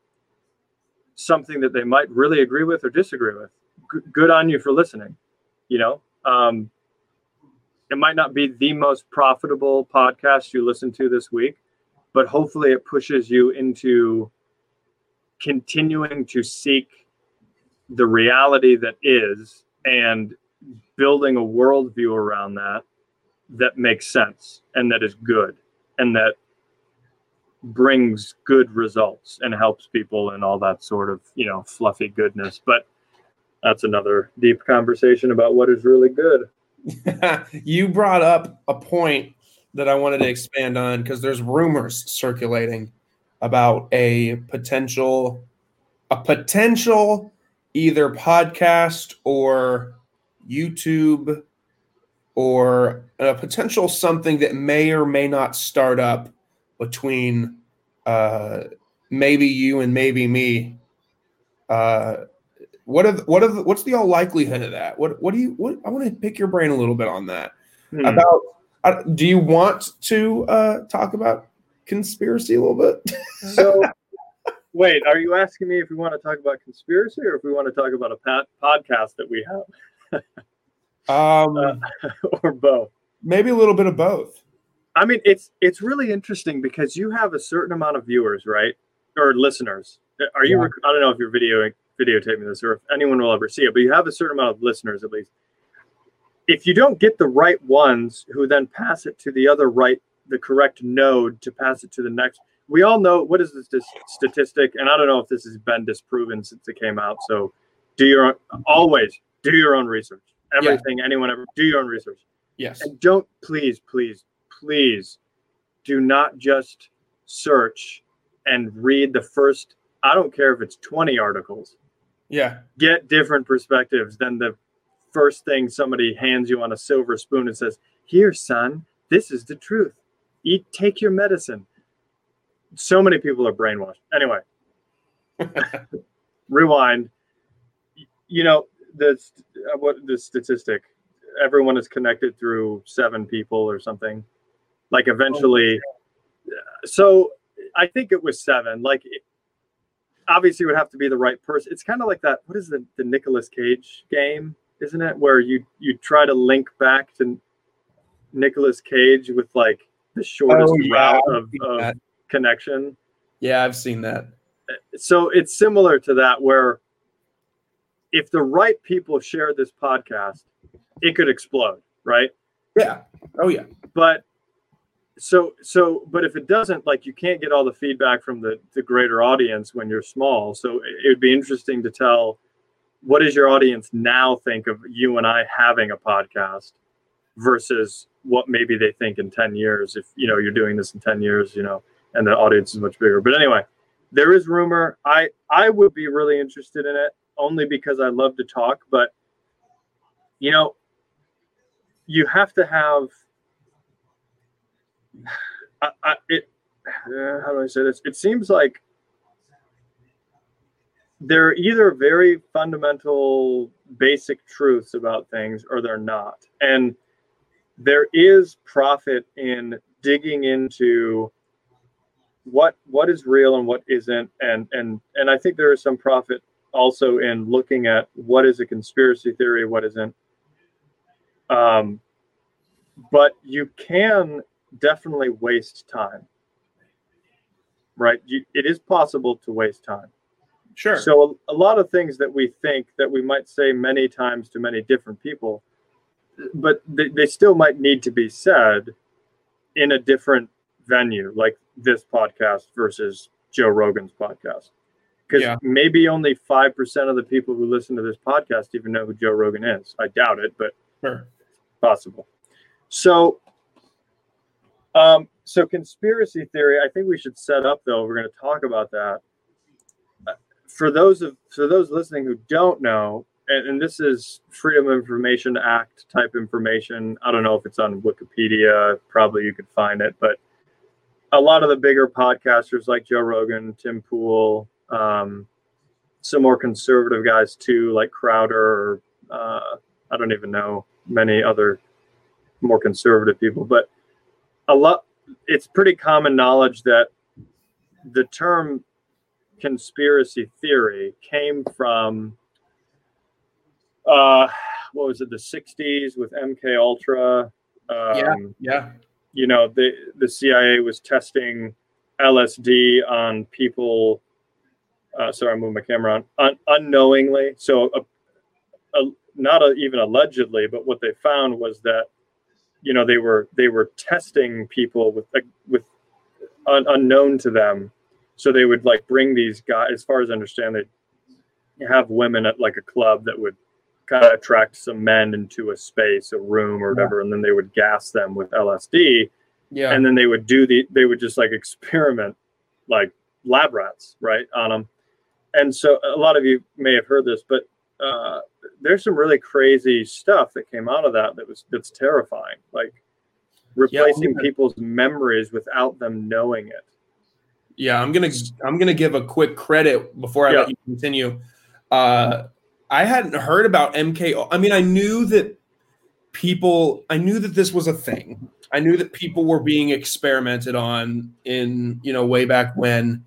something that they might really agree with or disagree with. G- good on you for listening. You know, um, it might not be the most profitable podcast you listen to this week, but hopefully it pushes you into continuing to seek the reality that is and building a worldview around that that makes sense and that is good and that brings good results and helps people and all that sort of you know fluffy goodness. But that's another deep conversation about what is really good. You brought up a point that i wanted to expand on because there's rumors circulating about a potential a potential either podcast or youtube or a potential something that may or may not start up between uh, maybe you and maybe me. Uh, what are the, what are the, what's the all likelihood of that? What what do you what I want to pick your brain a little bit on that hmm. about. Uh, do you want to uh, talk about conspiracy a little bit? so, wait, are you asking me if we want to talk about conspiracy or if we want to talk about a pat- podcast that we have? um, uh, or both? Maybe a little bit of both. I mean, it's it's really interesting because you have a certain amount of viewers, right, or listeners. Are you? Yeah. Rec- I don't know if you're video videotaping this or if anyone will ever see it, but you have a certain amount of listeners at least. If you don't get the right ones, who then pass it to the other right, the correct node to pass it to the next. We all know what is this statistic, and I don't know if this has been disproven since it came out. So, do your own, always do your own research. Everything, yeah. anyone ever do your own research. Yes. And don't please, please, please do not just search and read the first, I don't care if it's 20 articles. Yeah. Get different perspectives than the first thing somebody hands you on a silver spoon and says, Here, son, this is the truth. Eat, take your medicine. So many people are brainwashed. Anyway, rewind. You know, the, uh, what the statistic everyone is connected through seven people or something like eventually, oh, so I think it was seven. Like, obviously, it would have to be the right person. It's kind of like that. What is the the Nicolas Cage game? Isn't it where you you try to link back to Nicolas Cage with like the shortest oh, yeah, route of, of connection? Yeah, I've seen that. So it's similar to that where if the right people share this podcast, it could explode, right? Yeah. Oh yeah. But so so but if it doesn't like you can't get all the feedback from the the greater audience when you're small so it would be interesting to tell what does your audience now think of you and i having a podcast versus what maybe they think in 10 years if you know you're doing this in 10 years you know and the audience is much bigger but anyway there is rumor i i would be really interested in it only because i love to talk but you know you have to have I, I, it uh, how do I say this? It seems like they're either very fundamental, basic truths about things, or they're not. And there is profit in digging into what what is real and what isn't, and and and I think there is some profit also in looking at what is a conspiracy theory, what isn't. Um, but you can definitely waste time. Right? You, it is possible to waste time. Sure. So a, a, lot of things that we think that we might say many times to many different people, but they, they still might need to be said in a different venue, like this podcast versus Joe Rogan's podcast. Because yeah. maybe only five percent of the people who listen to this podcast even know who Joe Rogan is. I doubt it, but sure. possible. So um, so conspiracy theory, I think we should set up though. We're going to talk about that. Uh, for those of for those listening who don't know, and, and, this is Freedom of Information Act type information. I don't know if it's on Wikipedia. Probably you could find it, but a lot of the bigger podcasters like Joe Rogan, Tim Pool, um, some more conservative guys too, like Crowder. Or, uh, I don't even know many other more conservative people, but a lot it's pretty common knowledge that the term conspiracy theory came from uh what was it the 60s with mk ultra um, yeah yeah you know the the cia was testing lsd on people uh, sorry i moved my camera on un- unknowingly so a, a, not a, even allegedly but what they found was that you know they were they were testing people with with un, unknown to them. So they would like bring these guys. As far as I understand, they have women at like a club that would kind of attract some men into a space, a room or whatever, yeah. and then they would gas them with LSD. Yeah. And then they would do the they would just like experiment like lab rats, right, on them. And so a lot of you may have heard this, but uh, there's some really crazy stuff that came out of that that was that's terrifying. Like replacing yeah, people's memories without them knowing it. Yeah, I'm gonna I'm gonna give a quick credit before I yeah. let you continue. Uh, I hadn't heard about MK. I mean, I knew that people. I knew that this was a thing. I knew that people were being experimented on in you know way back when,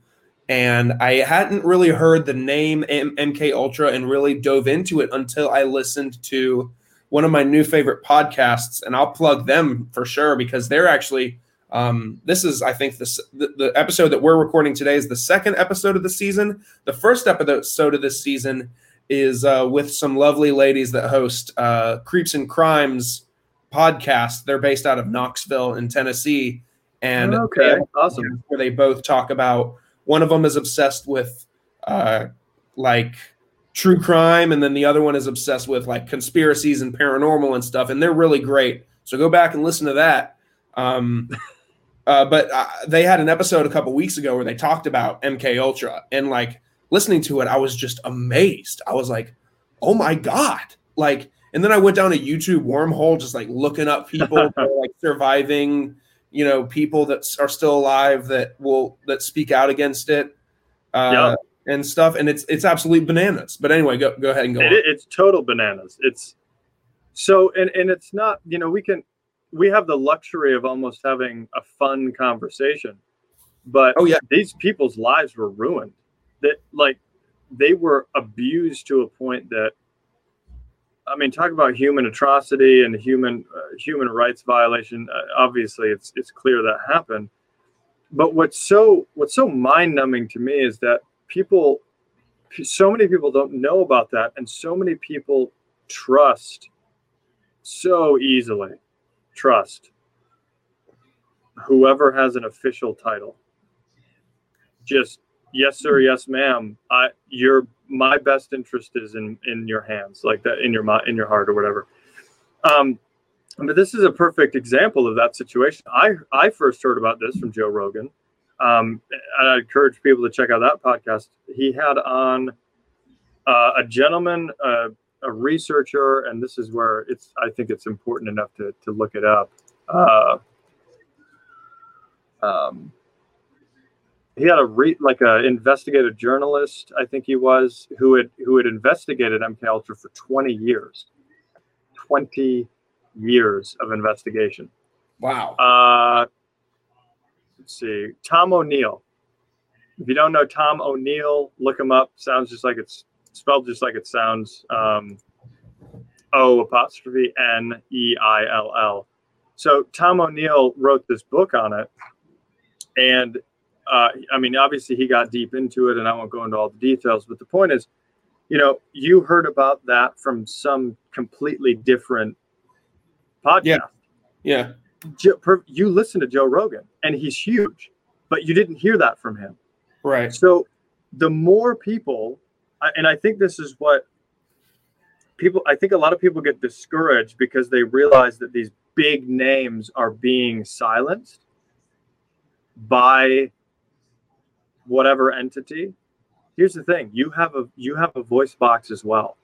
and I hadn't really heard the name M- MK Ultra and really dove into it until I listened to one of my new favorite podcasts, and I'll plug them for sure because they're actually. Um, this is, I think, the, the episode that we're recording today is the second episode of the season. The first episode of this season is uh, with some lovely ladies that host uh, Creeps and Crimes podcast. They're based out of Knoxville in Tennessee, and okay, awesome. Where they both talk about. One of them is obsessed with uh, like true crime, and then the other one is obsessed with like conspiracies and paranormal and stuff. And they're really great. So go back and listen to that. Um, uh, but uh, they had an episode a couple weeks ago where they talked about MK Ultra, and like listening to it, I was just amazed. I was like, "Oh my god!" Like, and then I went down a YouTube wormhole, just like looking up people like surviving, you know, people that are still alive that will that speak out against it. Uh, yeah and stuff, and it's it's absolutely bananas. But anyway, go go ahead and go. It, it's total bananas. It's so and and it's not you know we can we have the luxury of almost having a fun conversation, but oh yeah, these people's lives were ruined. That like they were abused to a point that I mean, talk about human atrocity and human uh, human rights violation. Uh, obviously, it's it's clear that happened. But what's so what's so mind numbing to me is that people so many people don't know about that and so many people trust so easily trust whoever has an official title just yes sir yes ma'am i your my best interest is in in your hands like that in your in your heart or whatever um but this is a perfect example of that situation i i first heard about this from joe rogan um, I encourage people to check out that podcast. He had on uh, a gentleman, uh, a researcher, and this is where it's. I think it's important enough to to look it up. Uh, um, he had a re, like a investigative journalist, I think he was, who had who had investigated MK Ultra for 20 years. 20 years of investigation. Wow. Uh, let's see, Tom O'Neill. If you don't know Tom O'Neill, look him up. Sounds just like it's spelled just like it sounds. Um, o apostrophe N E I L L. So Tom O'Neill wrote this book on it, and uh, I mean, obviously he got deep into it, and I won't go into all the details. But the point is, you know, you heard about that from some completely different podcast. Yeah. Yeah you listen to Joe Rogan and he's huge, but you didn't hear that from him. Right. So the more people, and I think this is what people, I think a lot of people get discouraged because they realize that these big names are being silenced by whatever entity. Here's the thing you have a you have a voice box as well.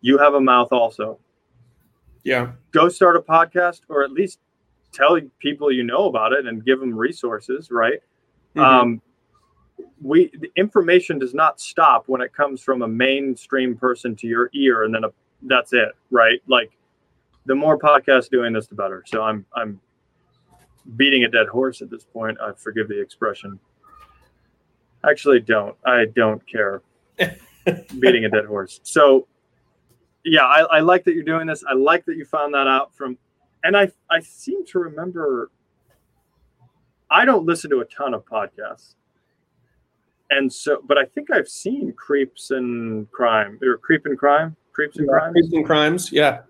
You have a mouth also. Yeah. Go start a podcast or at least tell people you know about it and give them resources, right? Mm-hmm. Um, we the information does not stop when it comes from a mainstream person to your ear and then a, that's it, right? Like the more podcasts doing this, the better. So I'm I'm beating a dead horse at this point. I forgive the expression. Actually, don't. I don't care. beating a dead horse. So yeah, I, I like that you're doing this. I like that you found that out from, and I I seem to remember. I don't listen to a ton of podcasts, and so, but I think I've seen Creeps and Crime or Creep and Crime, Creeps and Crimes, Creeps and Crimes, yeah.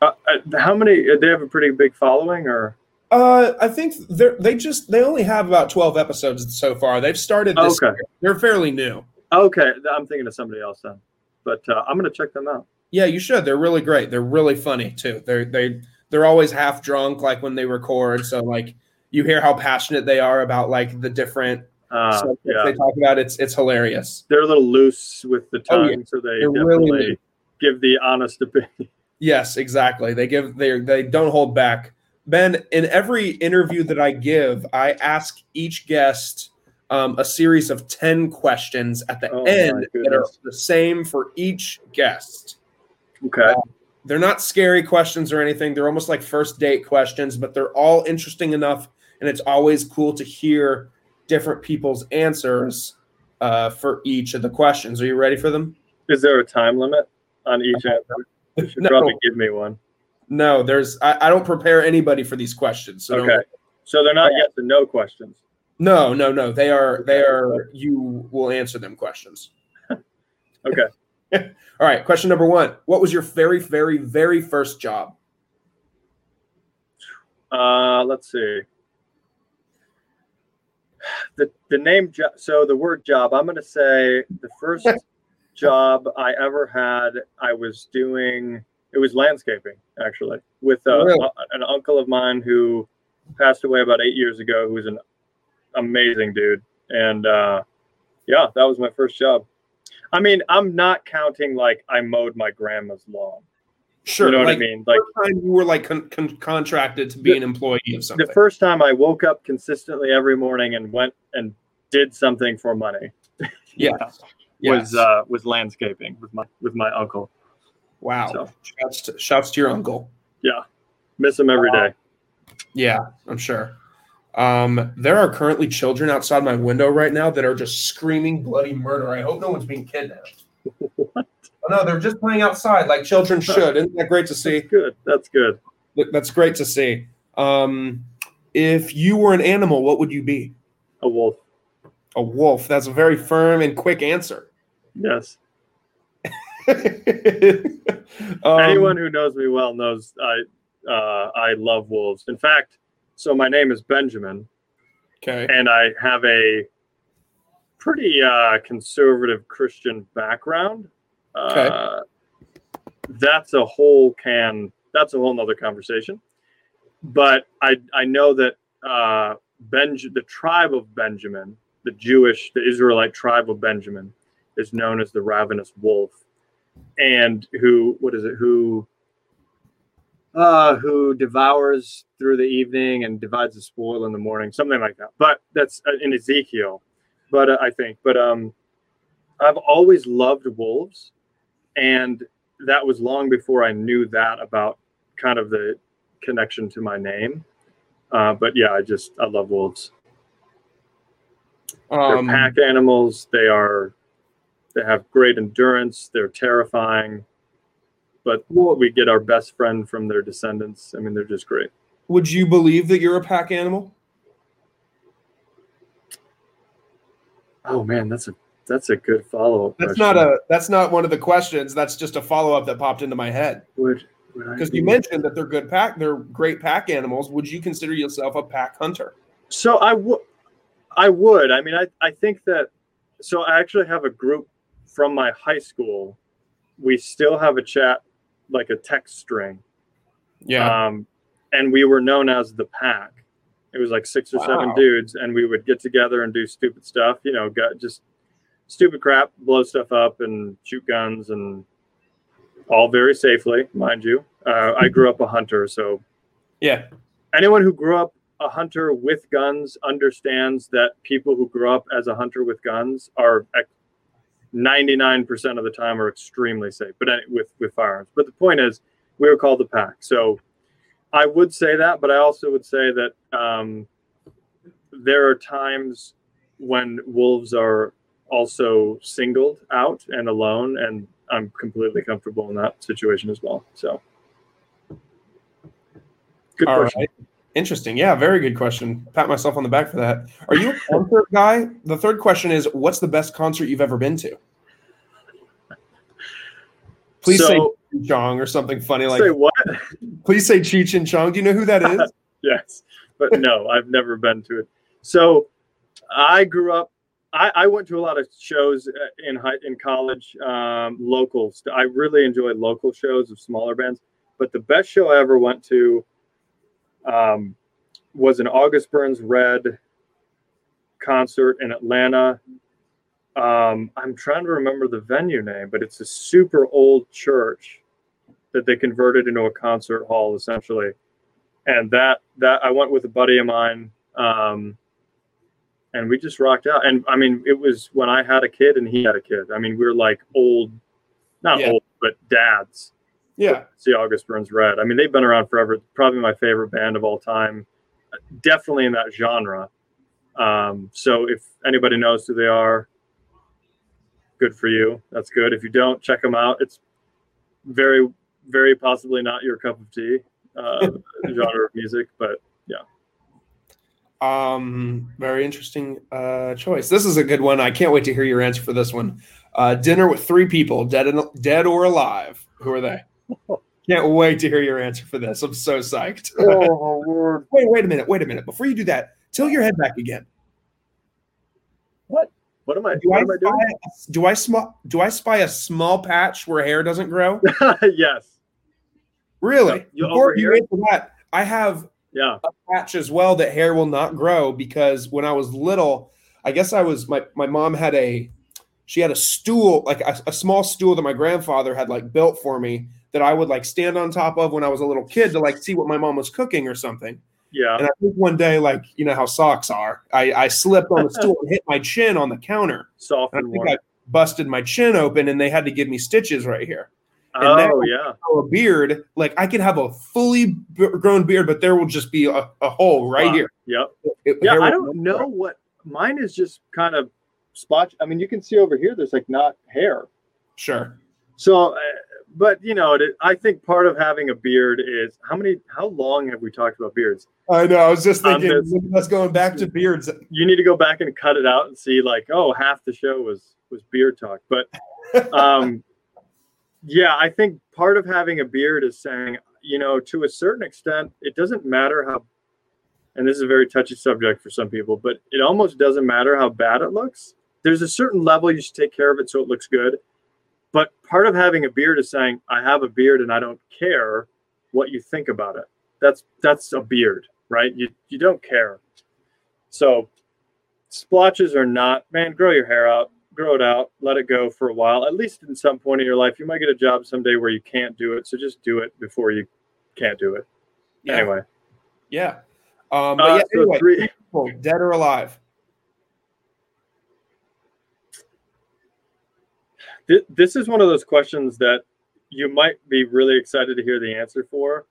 Uh, uh how many? They have a pretty big following, or Uh, I think they they just they only have about twelve episodes so far. They've started this. Okay. Year. They're fairly new. Okay, I'm thinking of somebody else then, but uh, I'm gonna check them out. Yeah, you should. They're really great. They're really funny too. They're they they're always half drunk, like when they record. So like you hear how passionate they are about like the different Uh, subjects yeah, they talk about. It's it's hilarious. they're a little loose with the Oh, tongue, yeah. so they They're definitely really give the honest opinion. Yes, exactly. They give they they don't hold back. Ben, in every interview that I give, I ask each guest um, a series of ten questions at the Oh, end that are the same for each guest. Okay, They're not scary questions or anything. They're almost like first date questions, but they're all interesting enough, and it's always cool to hear different people's answers uh, for each of the questions. Are you ready for them? is there a time limit on each answer? You should No. probably give me one. No, there's. I, I don't prepare anybody for these questions. So Okay, so they're not yes and no questions. No, no, no. They are. They are. You will answer them questions. Okay. All right. Question number one. What was your very, very, very first job? Uh, let's see. The the name job. So the word job. I'm going to say the first job I ever had. I was doing. It was landscaping actually with uh, Really? an uncle of mine who passed away about eight years ago. Who was an amazing dude, and uh, yeah, that was my first job. I mean, I'm not counting like I mowed my grandma's lawn. Sure. you know what I mean? Like first time you were like con- con- contracted to be The- an employee of something. the first time I woke up consistently every morning and went and did something for money yes. was uh, was landscaping with my with my uncle. Wow. so- Shouts to, shouts to your uncle. Yeah, miss him every day. Yeah, I'm sure. Um, there are currently children outside my window right now that are just screaming bloody murder. I hope no one's being kidnapped. What? Oh, no, they're just playing outside like children should. Isn't that great to see? That's good. That's good. That's great to see. Um, if you were an animal, what would you be? A wolf. A wolf. That's a very firm and quick answer. Yes. Um, Anyone who knows me well knows I uh, I love wolves. In fact, so my name is Benjamin, Okay. and I have a pretty uh, conservative Christian background. Okay. Uh, that's a whole can. That's a whole nother conversation. But I I know that uh, Benj the tribe of Benjamin, the Jewish, the Israelite tribe of Benjamin, is known as the ravenous wolf, and who what is it who uh, who devours through the evening and divides the spoil in the morning, something like that. But that's uh, in Ezekiel. But uh, I think, but um, I've always loved wolves, and that was long before I knew that about kind of the connection to my name. Uh, but yeah, I just I love wolves. They're Um, pack animals. They are they have great endurance. They're terrifying, but we get our best friend from their descendants. I mean, they're just great. would you believe that you're a pack animal? Oh man, that's a that's a good follow up. That's not a. That's not one of the questions. That's just a follow up that popped into my head would would because you mentioned that they're good pack. They're great pack animals. Would you consider yourself a pack hunter? So I would, I would. I mean, I, I think that. So I actually have a group from my high school. We still have a chat, like a text string. Um, and we were known as the pack. It was like six or seven dudes, and we would get together and do stupid stuff. You know, got just stupid crap, blow stuff up, and shoot guns, and all very safely, mind you. Uh, I grew up a hunter, so yeah. anyone who grew up a hunter with guns understands that people who grow up as a hunter with guns are 99% of the time are extremely safe but any- with with firearms. But the point is we were called the pack. So i would say that but i also would say that um, there are times when wolves are also singled out and alone and i'm completely comfortable in that situation as well. So good All question. right. Interesting. Yeah, very good question. Pat myself on the back for that. Are you a concert guy? The third question is what's the best concert you've ever been to? Please say So- and Chong or something funny like say what please say Cheech and Chong. Do you know who that is? yes, but no, I've never been to it. So I grew up. I, I went to a lot of shows uh, in high, in college, um, local. I really enjoyed local shows of smaller bands. But the best show I ever went to um, was an August Burns Red concert in Atlanta. Um, I'm trying to remember the venue name, but it's a super old church that they converted into a concert hall essentially. And that that I went with a buddy of mine, um, and we just rocked out. And I mean, it was when I had a kid and he had a kid. I mean, we were like old, not Yeah. old, but dads. Yeah. See August Burns Red. I mean, they've been around forever. Probably my favorite band of all time. Definitely in that genre. Um, so if anybody knows who they are, good for you. That's good. If you don't, check them out. It's very, very possibly not your cup of tea uh, genre of music, but yeah. Um, very interesting uh, choice. This is a good one. I can't wait to hear your answer for this one. Uh, dinner with three people, dead and dead or alive. Who are they? Can't wait to hear your answer for this. I'm so psyched. oh Lord, wait, wait a minute. Wait a minute. Before you do that, tilt your head back again. what? What am I? Do What I, am I doing? do I small do I spy a small patch where hair doesn't grow? yes. Really? You Before you answer that, I have Yeah. a patch as well that hair will not grow because when I was little, I guess I was my my mom had a she had a stool like a, a small stool that my grandfather had like built for me that I would like stand on top of when I was a little kid to like see what my mom was cooking or something. Yeah. And I think one day, like you know how socks are, I, I slipped on the stool and hit my chin on the counter. Soft And I think. I busted my chin open, and they had to give me stitches right here. and Oh yeah. a beard, like I could have a fully grown beard, but there will just be a, a hole right Wow. here. Yep. It- Yeah, I don't know what mine is. Just kind of spot. I mean, you can see over here. There's like not hair. Sure. So, uh, but you know, it, I think part of having a beard is how many, how long have we talked about beards? I know. I was just Um, thinking, this- at us going back to beards. You need to go back and cut it out and see, like, oh, half the show was was beard talk. But, um, yeah, I think part of having a beard is saying, you know, to a certain extent, it doesn't matter how. And this is a very touchy subject for some people, but it almost doesn't matter how bad it looks. There's a certain level you should take care of it so it looks good. But part of having a beard is saying, I have a beard and I don't care what you think about it. That's that's a beard, right? You you don't care. So splotches are not, man, grow your hair out, grow it out, let it go for a while. At least in some point in your life, you might get a job someday where you can't do it. So just do it before you can't do it. Yeah. Anyway, Yeah. Um, but uh, yeah, so anyway, three, dead or alive? Thi- this is one of those questions that you might be really excited to hear the answer for,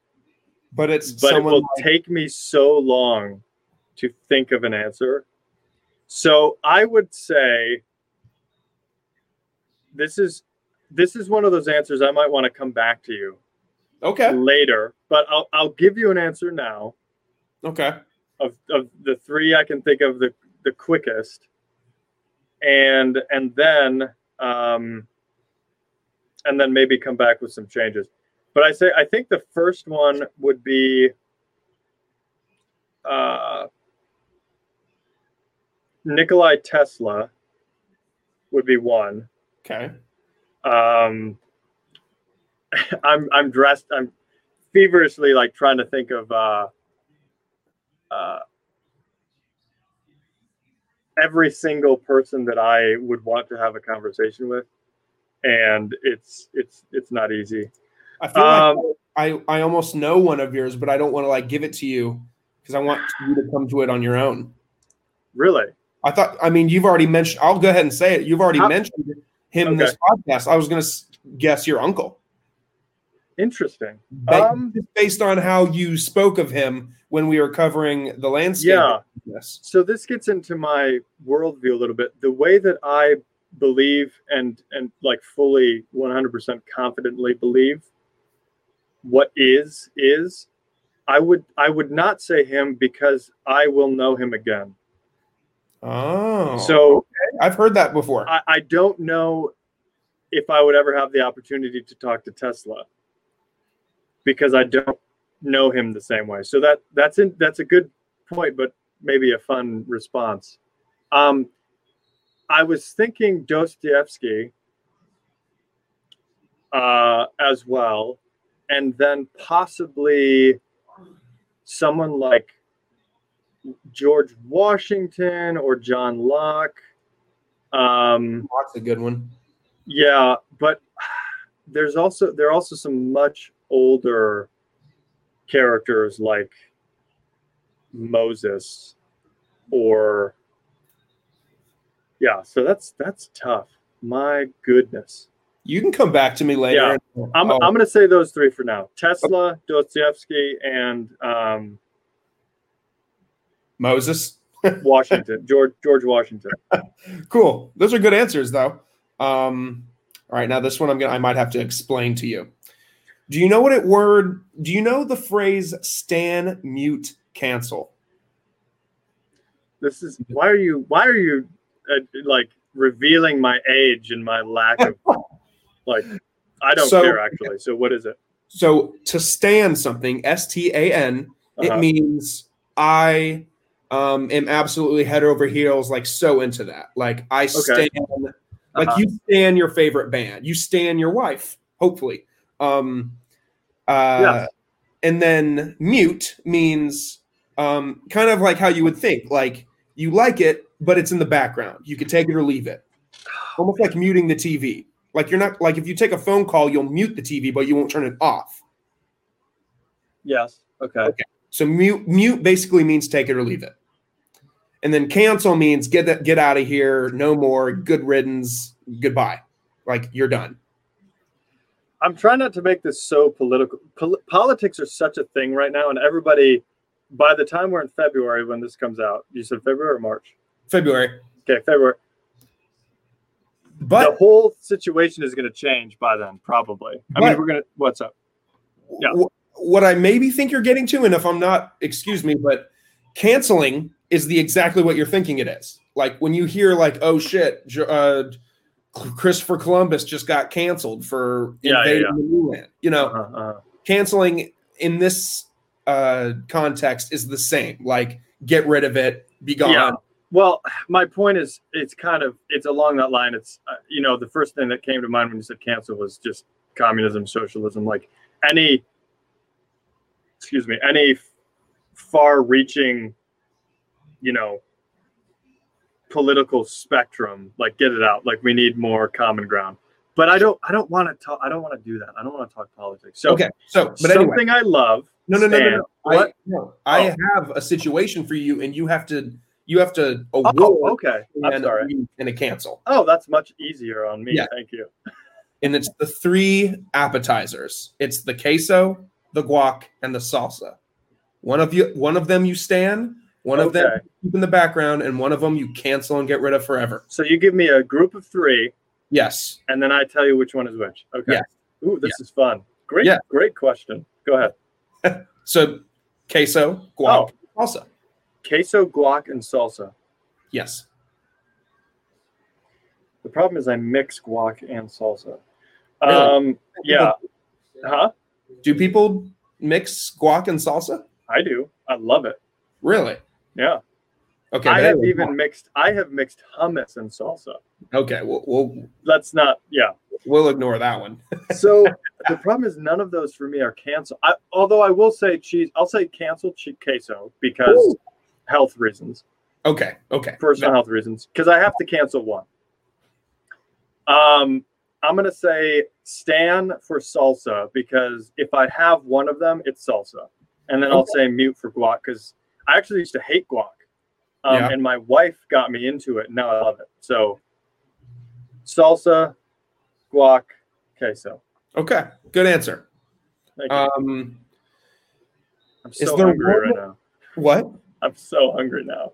But it's but it will like- take me so long to think of an answer. So I would say this is this is one of those answers I might want to come back to you okay. later, but I'll I'll give you an answer now Okay. of, of the three I can think of the the quickest, and and then um, and then maybe come back with some changes. But I say I think the first one would be uh, Nikolai Tesla would be one. Okay. Um, I'm I'm dressed. I'm feverishly like trying to think of uh, uh, every single person that I would want to have a conversation with, and it's it's it's not easy. I feel Um, like I, I almost know one of yours, but I don't want to like give it to you because I want you to come to it on your own. Really, I thought, I mean, you've already mentioned, I'll go ahead and say it. You've already How- mentioned him in this podcast. I was going to guess your uncle. interesting. Um, based on how you spoke of him when we were covering the landscape. Yeah. Yes. So this gets into my worldview a little bit. The way that I believe and and like fully 100% confidently believe what is is I would I would not say him because I will know him again. Oh. So I've heard that before. I, I don't know if I would ever have the opportunity to talk to Tesla because I don't know him the same way. So that that's in, that's a good point, but maybe a fun response. Um, I was thinking Dostoevsky uh, as well, and then possibly someone like George Washington or John Locke. Um, Locke's a good one. yeah, but there's also there are also some much older characters like Moses or yeah, so that's that's tough. My goodness. You can come back to me later. I'm, Oh, I'm going to say those three for now Tesla, Dostoevsky, and um, Moses. Washington, George, George Washington. Cool. Those are good answers, though. Um, all right, now this one I'm gonna I might have to explain to you. Do you know what it word? Do you know the phrase "stan, mute, cancel"? This is why are you why are you uh, like revealing my age and my lack of like I don't So- care actually. So what is it? So to stan something, S T A N, it Uh-huh. means I um, am absolutely head over heels, like so into that. Like I stan, like Uh-huh. you stan your favorite band, you stan your wife, hopefully. Um, uh, Yes. And then mute means um, kind of like how you would think, like you like it, but it's in the background. You can take it or leave it, almost like muting the TV. Like you're not like if you take a phone call, you'll mute the TV, but you won't turn it off. Yes. Okay. So mute mute basically means take it or leave it. And then cancel means get that get out of here, no more, good riddance, goodbye. Like you're done. I'm trying not to make this so political. Pol- politics are such a thing right now, and everybody. By the time we're in February, when this comes out, you said February or March? February. Okay, February. But the whole situation is going to change by then, probably. I mean, we're going to. What's up? yeah. wh- what I maybe think you're getting to, and if I'm not, excuse me, but canceling is the exactly what you're thinking it is. Like when you hear like, oh shit, uh, Christopher Columbus just got canceled for Yeah, yeah, invading yeah. the new land. You know, Uh-huh, uh-huh. canceling in this uh context is the same like get rid of it be gone. Well, my point is, it's kind of it's along that line. It's uh, you know the first thing that came to mind when you said cancel was just communism, socialism, like any, excuse me, any far-reaching, you know, political spectrum. Like get it out. Like we need more common ground. But I don't. I don't want to talk. I don't want to do that. I don't want to talk politics. So okay so but anyway something I love. no no no no, no. I, What? no I Oh. have a situation for you and you have to you have to oh, award Oh, okay. And, and a cancel Oh, that's much easier on me. Yeah. Thank you. and it's the three appetizers it's the queso the guac and the salsa one of you one of them you stan one of them you keep in the background and one of them you cancel and get rid of forever So you give me a group of three, yes and then I tell you which one is which. Okay. Yes. Ooh, this is fun. Great. Yeah. Great question. Go ahead. so queso guac oh. salsa Queso, guac, and salsa. yes The problem is I mix guac and salsa. Really? Um, yeah. Huh? Do people mix guac and salsa? I do. I love it. Really? Yeah. Okay. I have even mixed. I have mixed hummus and salsa. okay. We'll, we'll Let's not. Yeah. we'll ignore that one. So the problem is none of those for me are canceled. I, although I will say cheese. I'll say cancel cheese queso because Ooh. Health reasons. Okay. Okay. personal health reasons because I have to cancel one. Um, I'm gonna say Stan for salsa because if I have one of them, it's salsa, and then I'll say mute for guac because I actually used to hate guac, um, Yeah. and my wife got me into it. and Now I love it. So salsa, guac, queso. Okay. Good answer. Um, I'm is so there hungry right now. what? I'm so hungry now.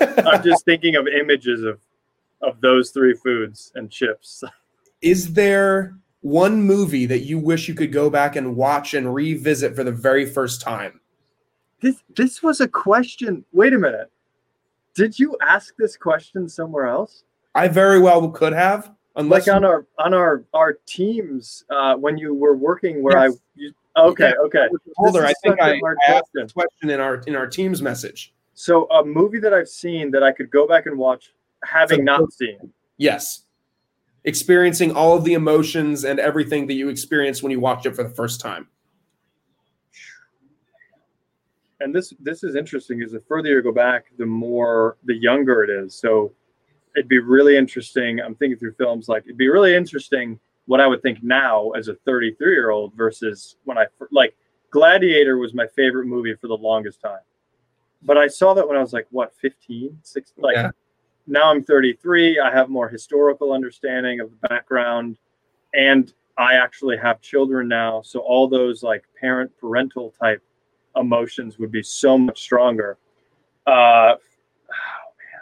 I'm just thinking of images of of those three foods and chips. Is there one movie that you wish you could go back and watch and revisit for the very first time? This this was a question. Wait a minute. Did you ask this question somewhere else? I very well could have, unless Like on our on our our teams uh, when you were working where Yes. I you, Okay, okay. Holder, I think I, a I hard asked question. this question in our in our team's message. So a movie that I've seen that I could go back and watch, having So- not seen. Yes. Experiencing all of the emotions and everything that you experienced when you watched it for the first time. and this this is interesting is the further you go back the more the younger it is so it'd be really interesting i'm thinking through films like it'd be really interesting what i would think now as a 33 year old versus when i like gladiator was my favorite movie for the longest time but i saw that when i was like what 15 16 like Yeah. now i'm 33 i have more historical understanding of the background and i actually have children now so all those like parent parental type emotions would be so much stronger. Uh, oh, man.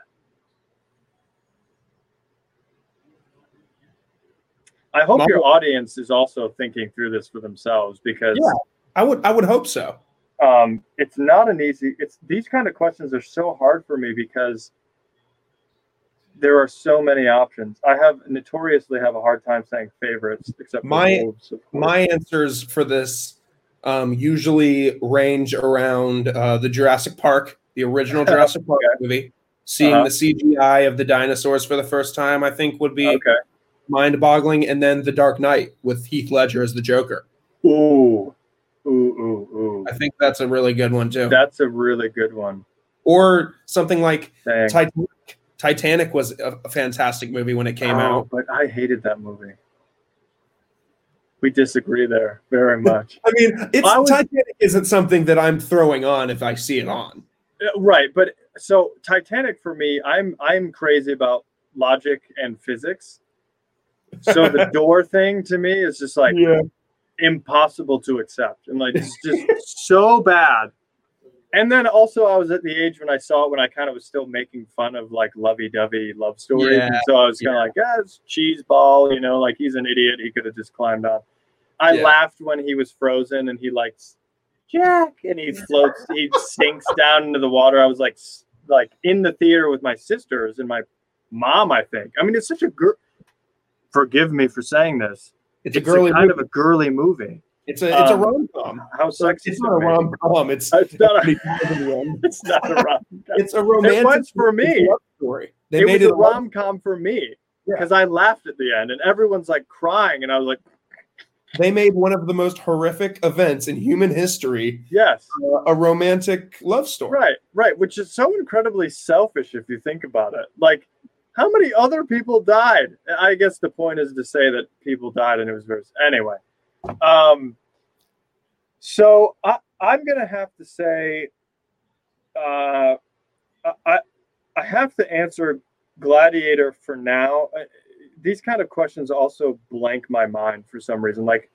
I hope your audience is also thinking through this for themselves because Yeah. I would I would hope so. um, it's not an easy. It's these kind of questions are so hard for me because there are so many options. I have notoriously have a hard time saying favorites, except for My- Wolves. My answers for this um, usually range around uh, the Jurassic Park, the original Jurassic Park movie. Seeing Uh-huh. the CGI of the dinosaurs for the first time, I think, would be okay. Mind-boggling. And then The Dark Knight with Heath Ledger as the Joker. Ooh, ooh, ooh, ooh. I think that's a really good one too. That's a really good one. or something like Dang. Titanic. Titanic was a, a fantastic movie when it came Oh, out. but I hated that movie. We disagree there very much. I mean, it's I was- Titanic isn't something that I'm throwing on if I see it on. Uh, right, but so Titanic for me, I'm I'm crazy about logic and physics. So the door thing to me is just like yeah. impossible to accept, and like it's just so bad. And then also, I was at the age when I saw it when I kind of was still making fun of like lovey-dovey love stories, Yeah, and so I was kind yeah. of like, "Yeah, it's cheese ball," you know, like he's an idiot. He could have just climbed on. I Yeah. laughed when he was frozen and he likes Jack, and he floats, he sinks down into the water. I was like, like in the theater with my sisters and my mom. I think. I mean, it's such a girl. Forgive me for saying this. It's, a girly kind movie. of a girly movie. it's a it's a um, rom com. How sexy! It's is not a it, rom com. It's It's not a- pretty bad in the end. It's not a rom. Com. It's a romantic. was for me. story. They it made was it a rom com for me Yeah. because I laughed at the end and everyone's like crying and I was like, They made one of the most horrific events in human history yes, uh, a romantic love story. right, right, which is so incredibly selfish if you think about it. Like, how many other people died? I guess the point is to say that people died and it was very anyway. Um, so I, I'm gonna have to say, uh, I I have to answer Gladiator for now. Uh, These kind of questions also blank my mind for some reason. Like,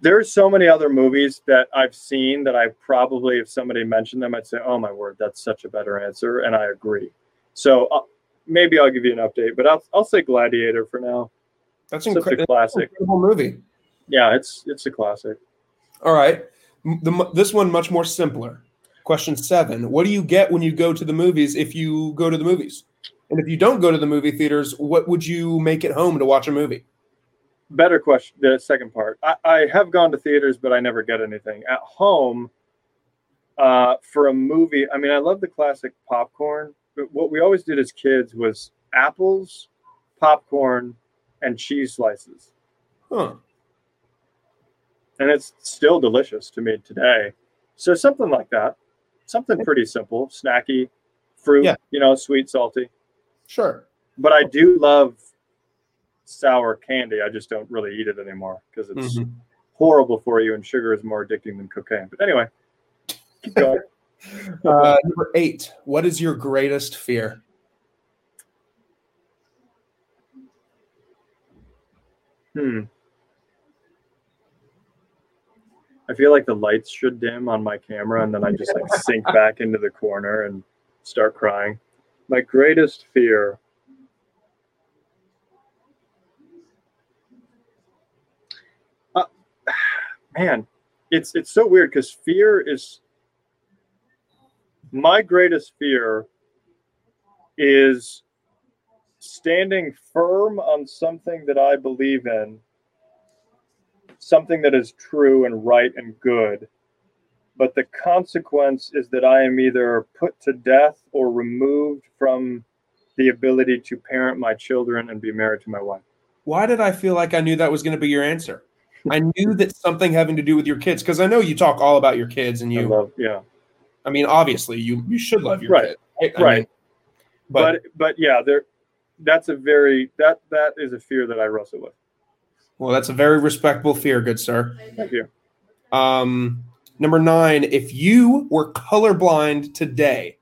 there's so many other movies that I've seen that I probably, if somebody mentioned them, I'd say, "Oh my word, that's such a better answer," and I agree. So uh, maybe I'll give you an update, but I'll I'll say Gladiator for now. That's Such a classic. incredible movie. Yeah, it's it's a classic. All right. The, this one much more simpler. Question seven: What do you get when you go to the movies? If you go to the movies, and if you don't go to the movie theaters, what would you make at home to watch a movie? better question the second part I, I have gone to theaters but i never get anything at home uh, for a movie i mean i love the classic popcorn what we always did as kids was apples popcorn and cheese slices Huh. and it's still delicious to me today so something like that something pretty simple snacky fruit Yeah. you know sweet salty Sure. but i do love sour candy i just don't really eat it anymore because it's Mhm. horrible for you, and sugar is more addicting than cocaine. But anyway, keep going. Uh, number eight. What is your greatest fear? hmm. I feel like the lights should dim on my camera, and then I just like sink back into the corner and start crying. My greatest fear. Uh, man, it's it's so weird because fear is my greatest fear is standing firm on something that I believe in something that is true and right and good. But the consequence is that I am either put to death or removed from the ability to parent my children and be married to my wife. Why did I feel like I knew that was going to be your answer? I knew that something having to do with your kids because I know you talk all about your kids and you. love, yeah, I mean, obviously, you you should love your Right. kids, right? I Right. mean, but, but but yeah, there. That's a very that that is a fear that I wrestle with. well, that's a very respectable fear, good sir. Thank you. Um, number nine, if you were colorblind today,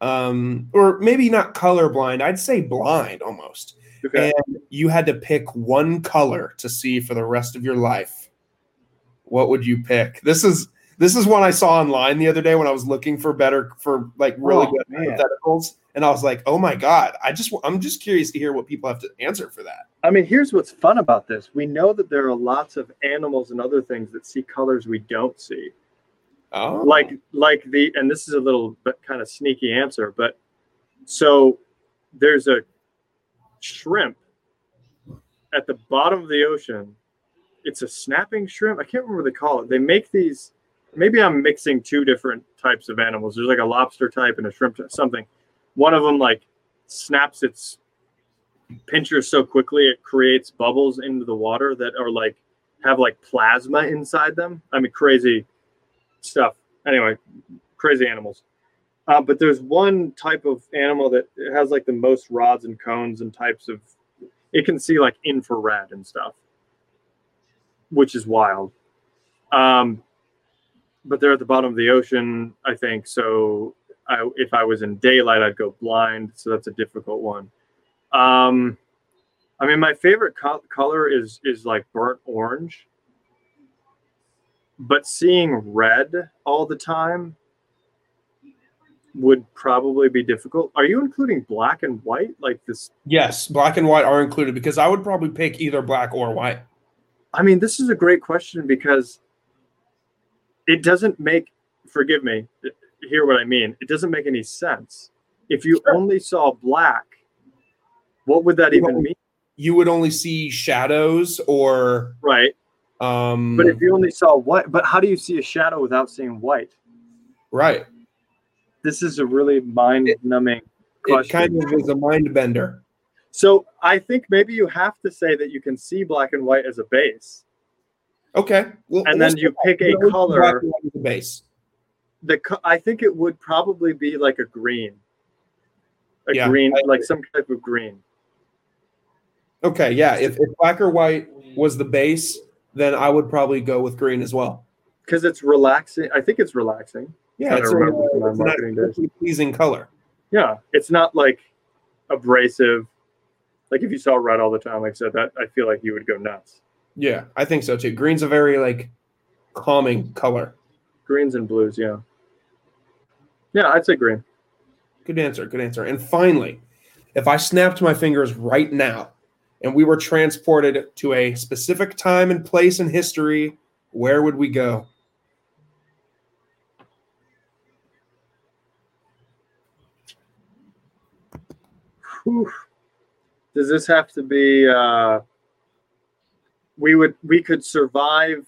um, or maybe not colorblind, I'd say blind almost, Okay. and you had to pick one color to see for the rest of your life, what would you pick? This is this is one I saw online the other day when I was looking for better for like really Oh, good man. hypotheticals, and I was like, oh my god, I just I'm just curious to hear what people have to answer for that. I mean, here's what's fun about this. We know that there are lots of animals and other things that see colors we don't see. Oh, Like like the and this is a little bit kind of sneaky answer, but so there's a shrimp at the bottom of the ocean. It's a snapping shrimp. I can't remember what they call it. They make these maybe I'm mixing two different types of animals. There's like a lobster type and a shrimp type, something. One of them like snaps its pincher so quickly it creates bubbles into the water that are like have like plasma inside them. I mean, crazy stuff. Anyway, crazy animals. Uh, but there's one type of animal that has like the most rods and cones and types of. It can see like infrared and stuff, which is wild. Um, but they're at the bottom of the ocean, I think. So I, if I was in daylight, I'd go blind. So that's a difficult one. Um, I mean, my favorite co- color is is like burnt orange. But seeing red all the time would probably be difficult. Are you including black and white like this? yes, black and white are included because I would probably pick either black or white. I mean, this is a great question because it doesn't make, forgive me, hear what I mean. It doesn't make any sense. If you Sure. only saw black, what would that even mean? You would only see shadows or Right. um But if you only saw white, but how do you see a shadow without seeing white? right. This is a really mind numbing It kind of is a mind bender. So I think maybe you have to say that you can see black and white as a base, Okay. Well, and then you pick a color. and white as the base. The co- I think it would probably be like a green, a Yeah, green, like some type of green. Okay, yeah. If, if black or white was the base, then I would probably go with green as well. because it's relaxing. I think it's relaxing. Yeah, it's a, remember from my it's marketing pleasing color. Yeah, it's not like abrasive. Like if you saw red all the time, like I said, that I feel like you would go nuts. Yeah, I think so too. Green's a very like calming color. Greens and blues, yeah. Yeah, I'd say green. Good answer. Good answer. And finally, if I snapped my fingers right now and we were transported to a specific time and place in history, where would we go? Whew. Does this have to be? Uh, we would we could survive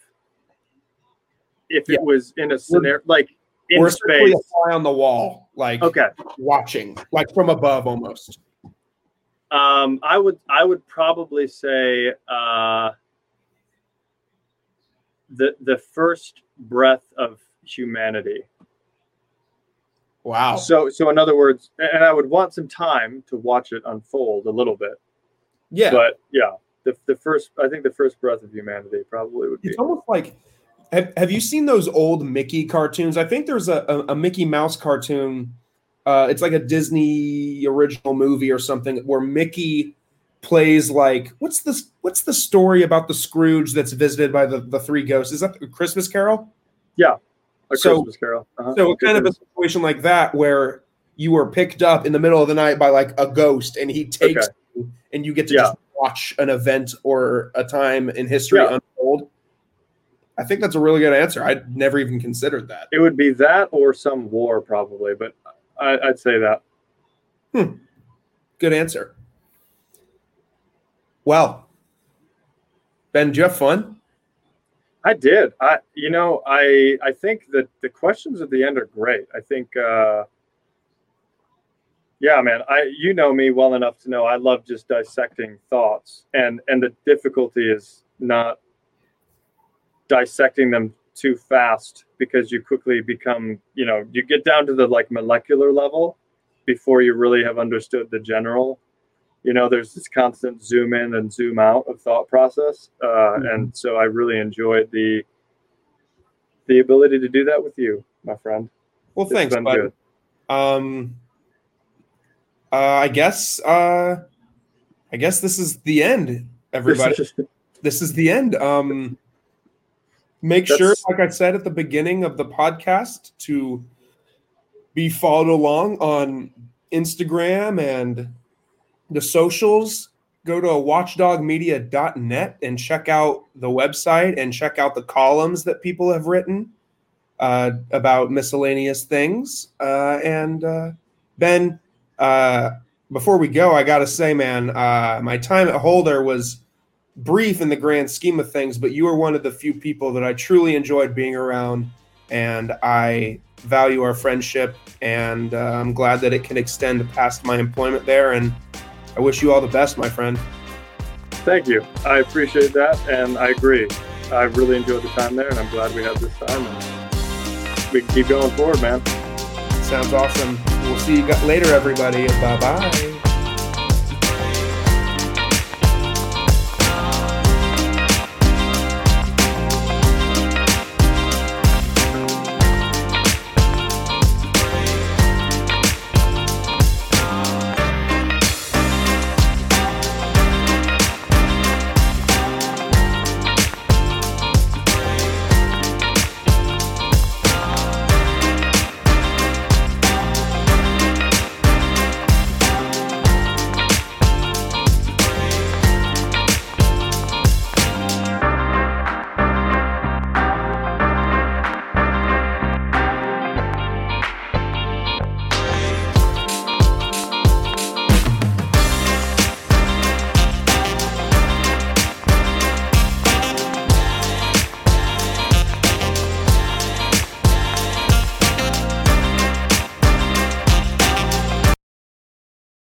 if Yeah. it was in a scenario like in We're space. a fly on the wall, like Okay. watching, like from above almost. Um, I would I would probably say uh, the the first breath of humanity. Wow. So so in other words, and I would want some time to watch it unfold a little bit. Yeah. But yeah, the the first I think the first breath of humanity probably would be. It's almost like have, have you seen those old Mickey cartoons? I think there's a, a, a Mickey Mouse cartoon. Uh, it's like a Disney original movie or something where Mickey plays like what's this what's the story about the Scrooge that's visited by the, the three ghosts? Is that the Christmas Carol? Yeah. A so- Christmas Carol. Uh-huh. So kind of a situation like that where you were picked up in the middle of the night by like a ghost and he takes Okay. you and you get to Yeah. just watch an event or a time in history Yeah. unfold. I think that's a really good answer. I'd never even considered that. It would be that or some war probably, but I, I'd say that. Hmm. Good answer. Well, Ben, did you have fun? I did. I, you know, I, I think that the questions at the end are great. I think, uh, yeah, man, I, you know me well enough to know I love just dissecting thoughts, and and the difficulty is not dissecting them too fast because you quickly become, you know, you get down to the like molecular level before you really have understood the general you know there's this constant zoom in and zoom out of thought process uh, mm-hmm. and so i really enjoyed the the ability to do that with you my friend well it's thanks bud. um uh, i guess uh i guess this is the end everybody. This is the end. Um make That's... sure like i said at the beginning of the podcast to be followed along on instagram and the socials, go to watchdogmedia.net and check out the website and check out the columns that people have written uh, about miscellaneous things. Uh, and uh, Ben, uh, before we go, I got to say, man, uh, my time at Holder was brief in the grand scheme of things, but you were one of the few people that I truly enjoyed being around. And I value our friendship, and uh, I'm glad that it can extend past my employment there. And I wish you all the best, my friend. Thank you. I appreciate that, and I agree. I really enjoyed the time there, and I'm glad we had this time. And we can keep going forward, man. Sounds awesome. We'll see you later, everybody. Bye bye.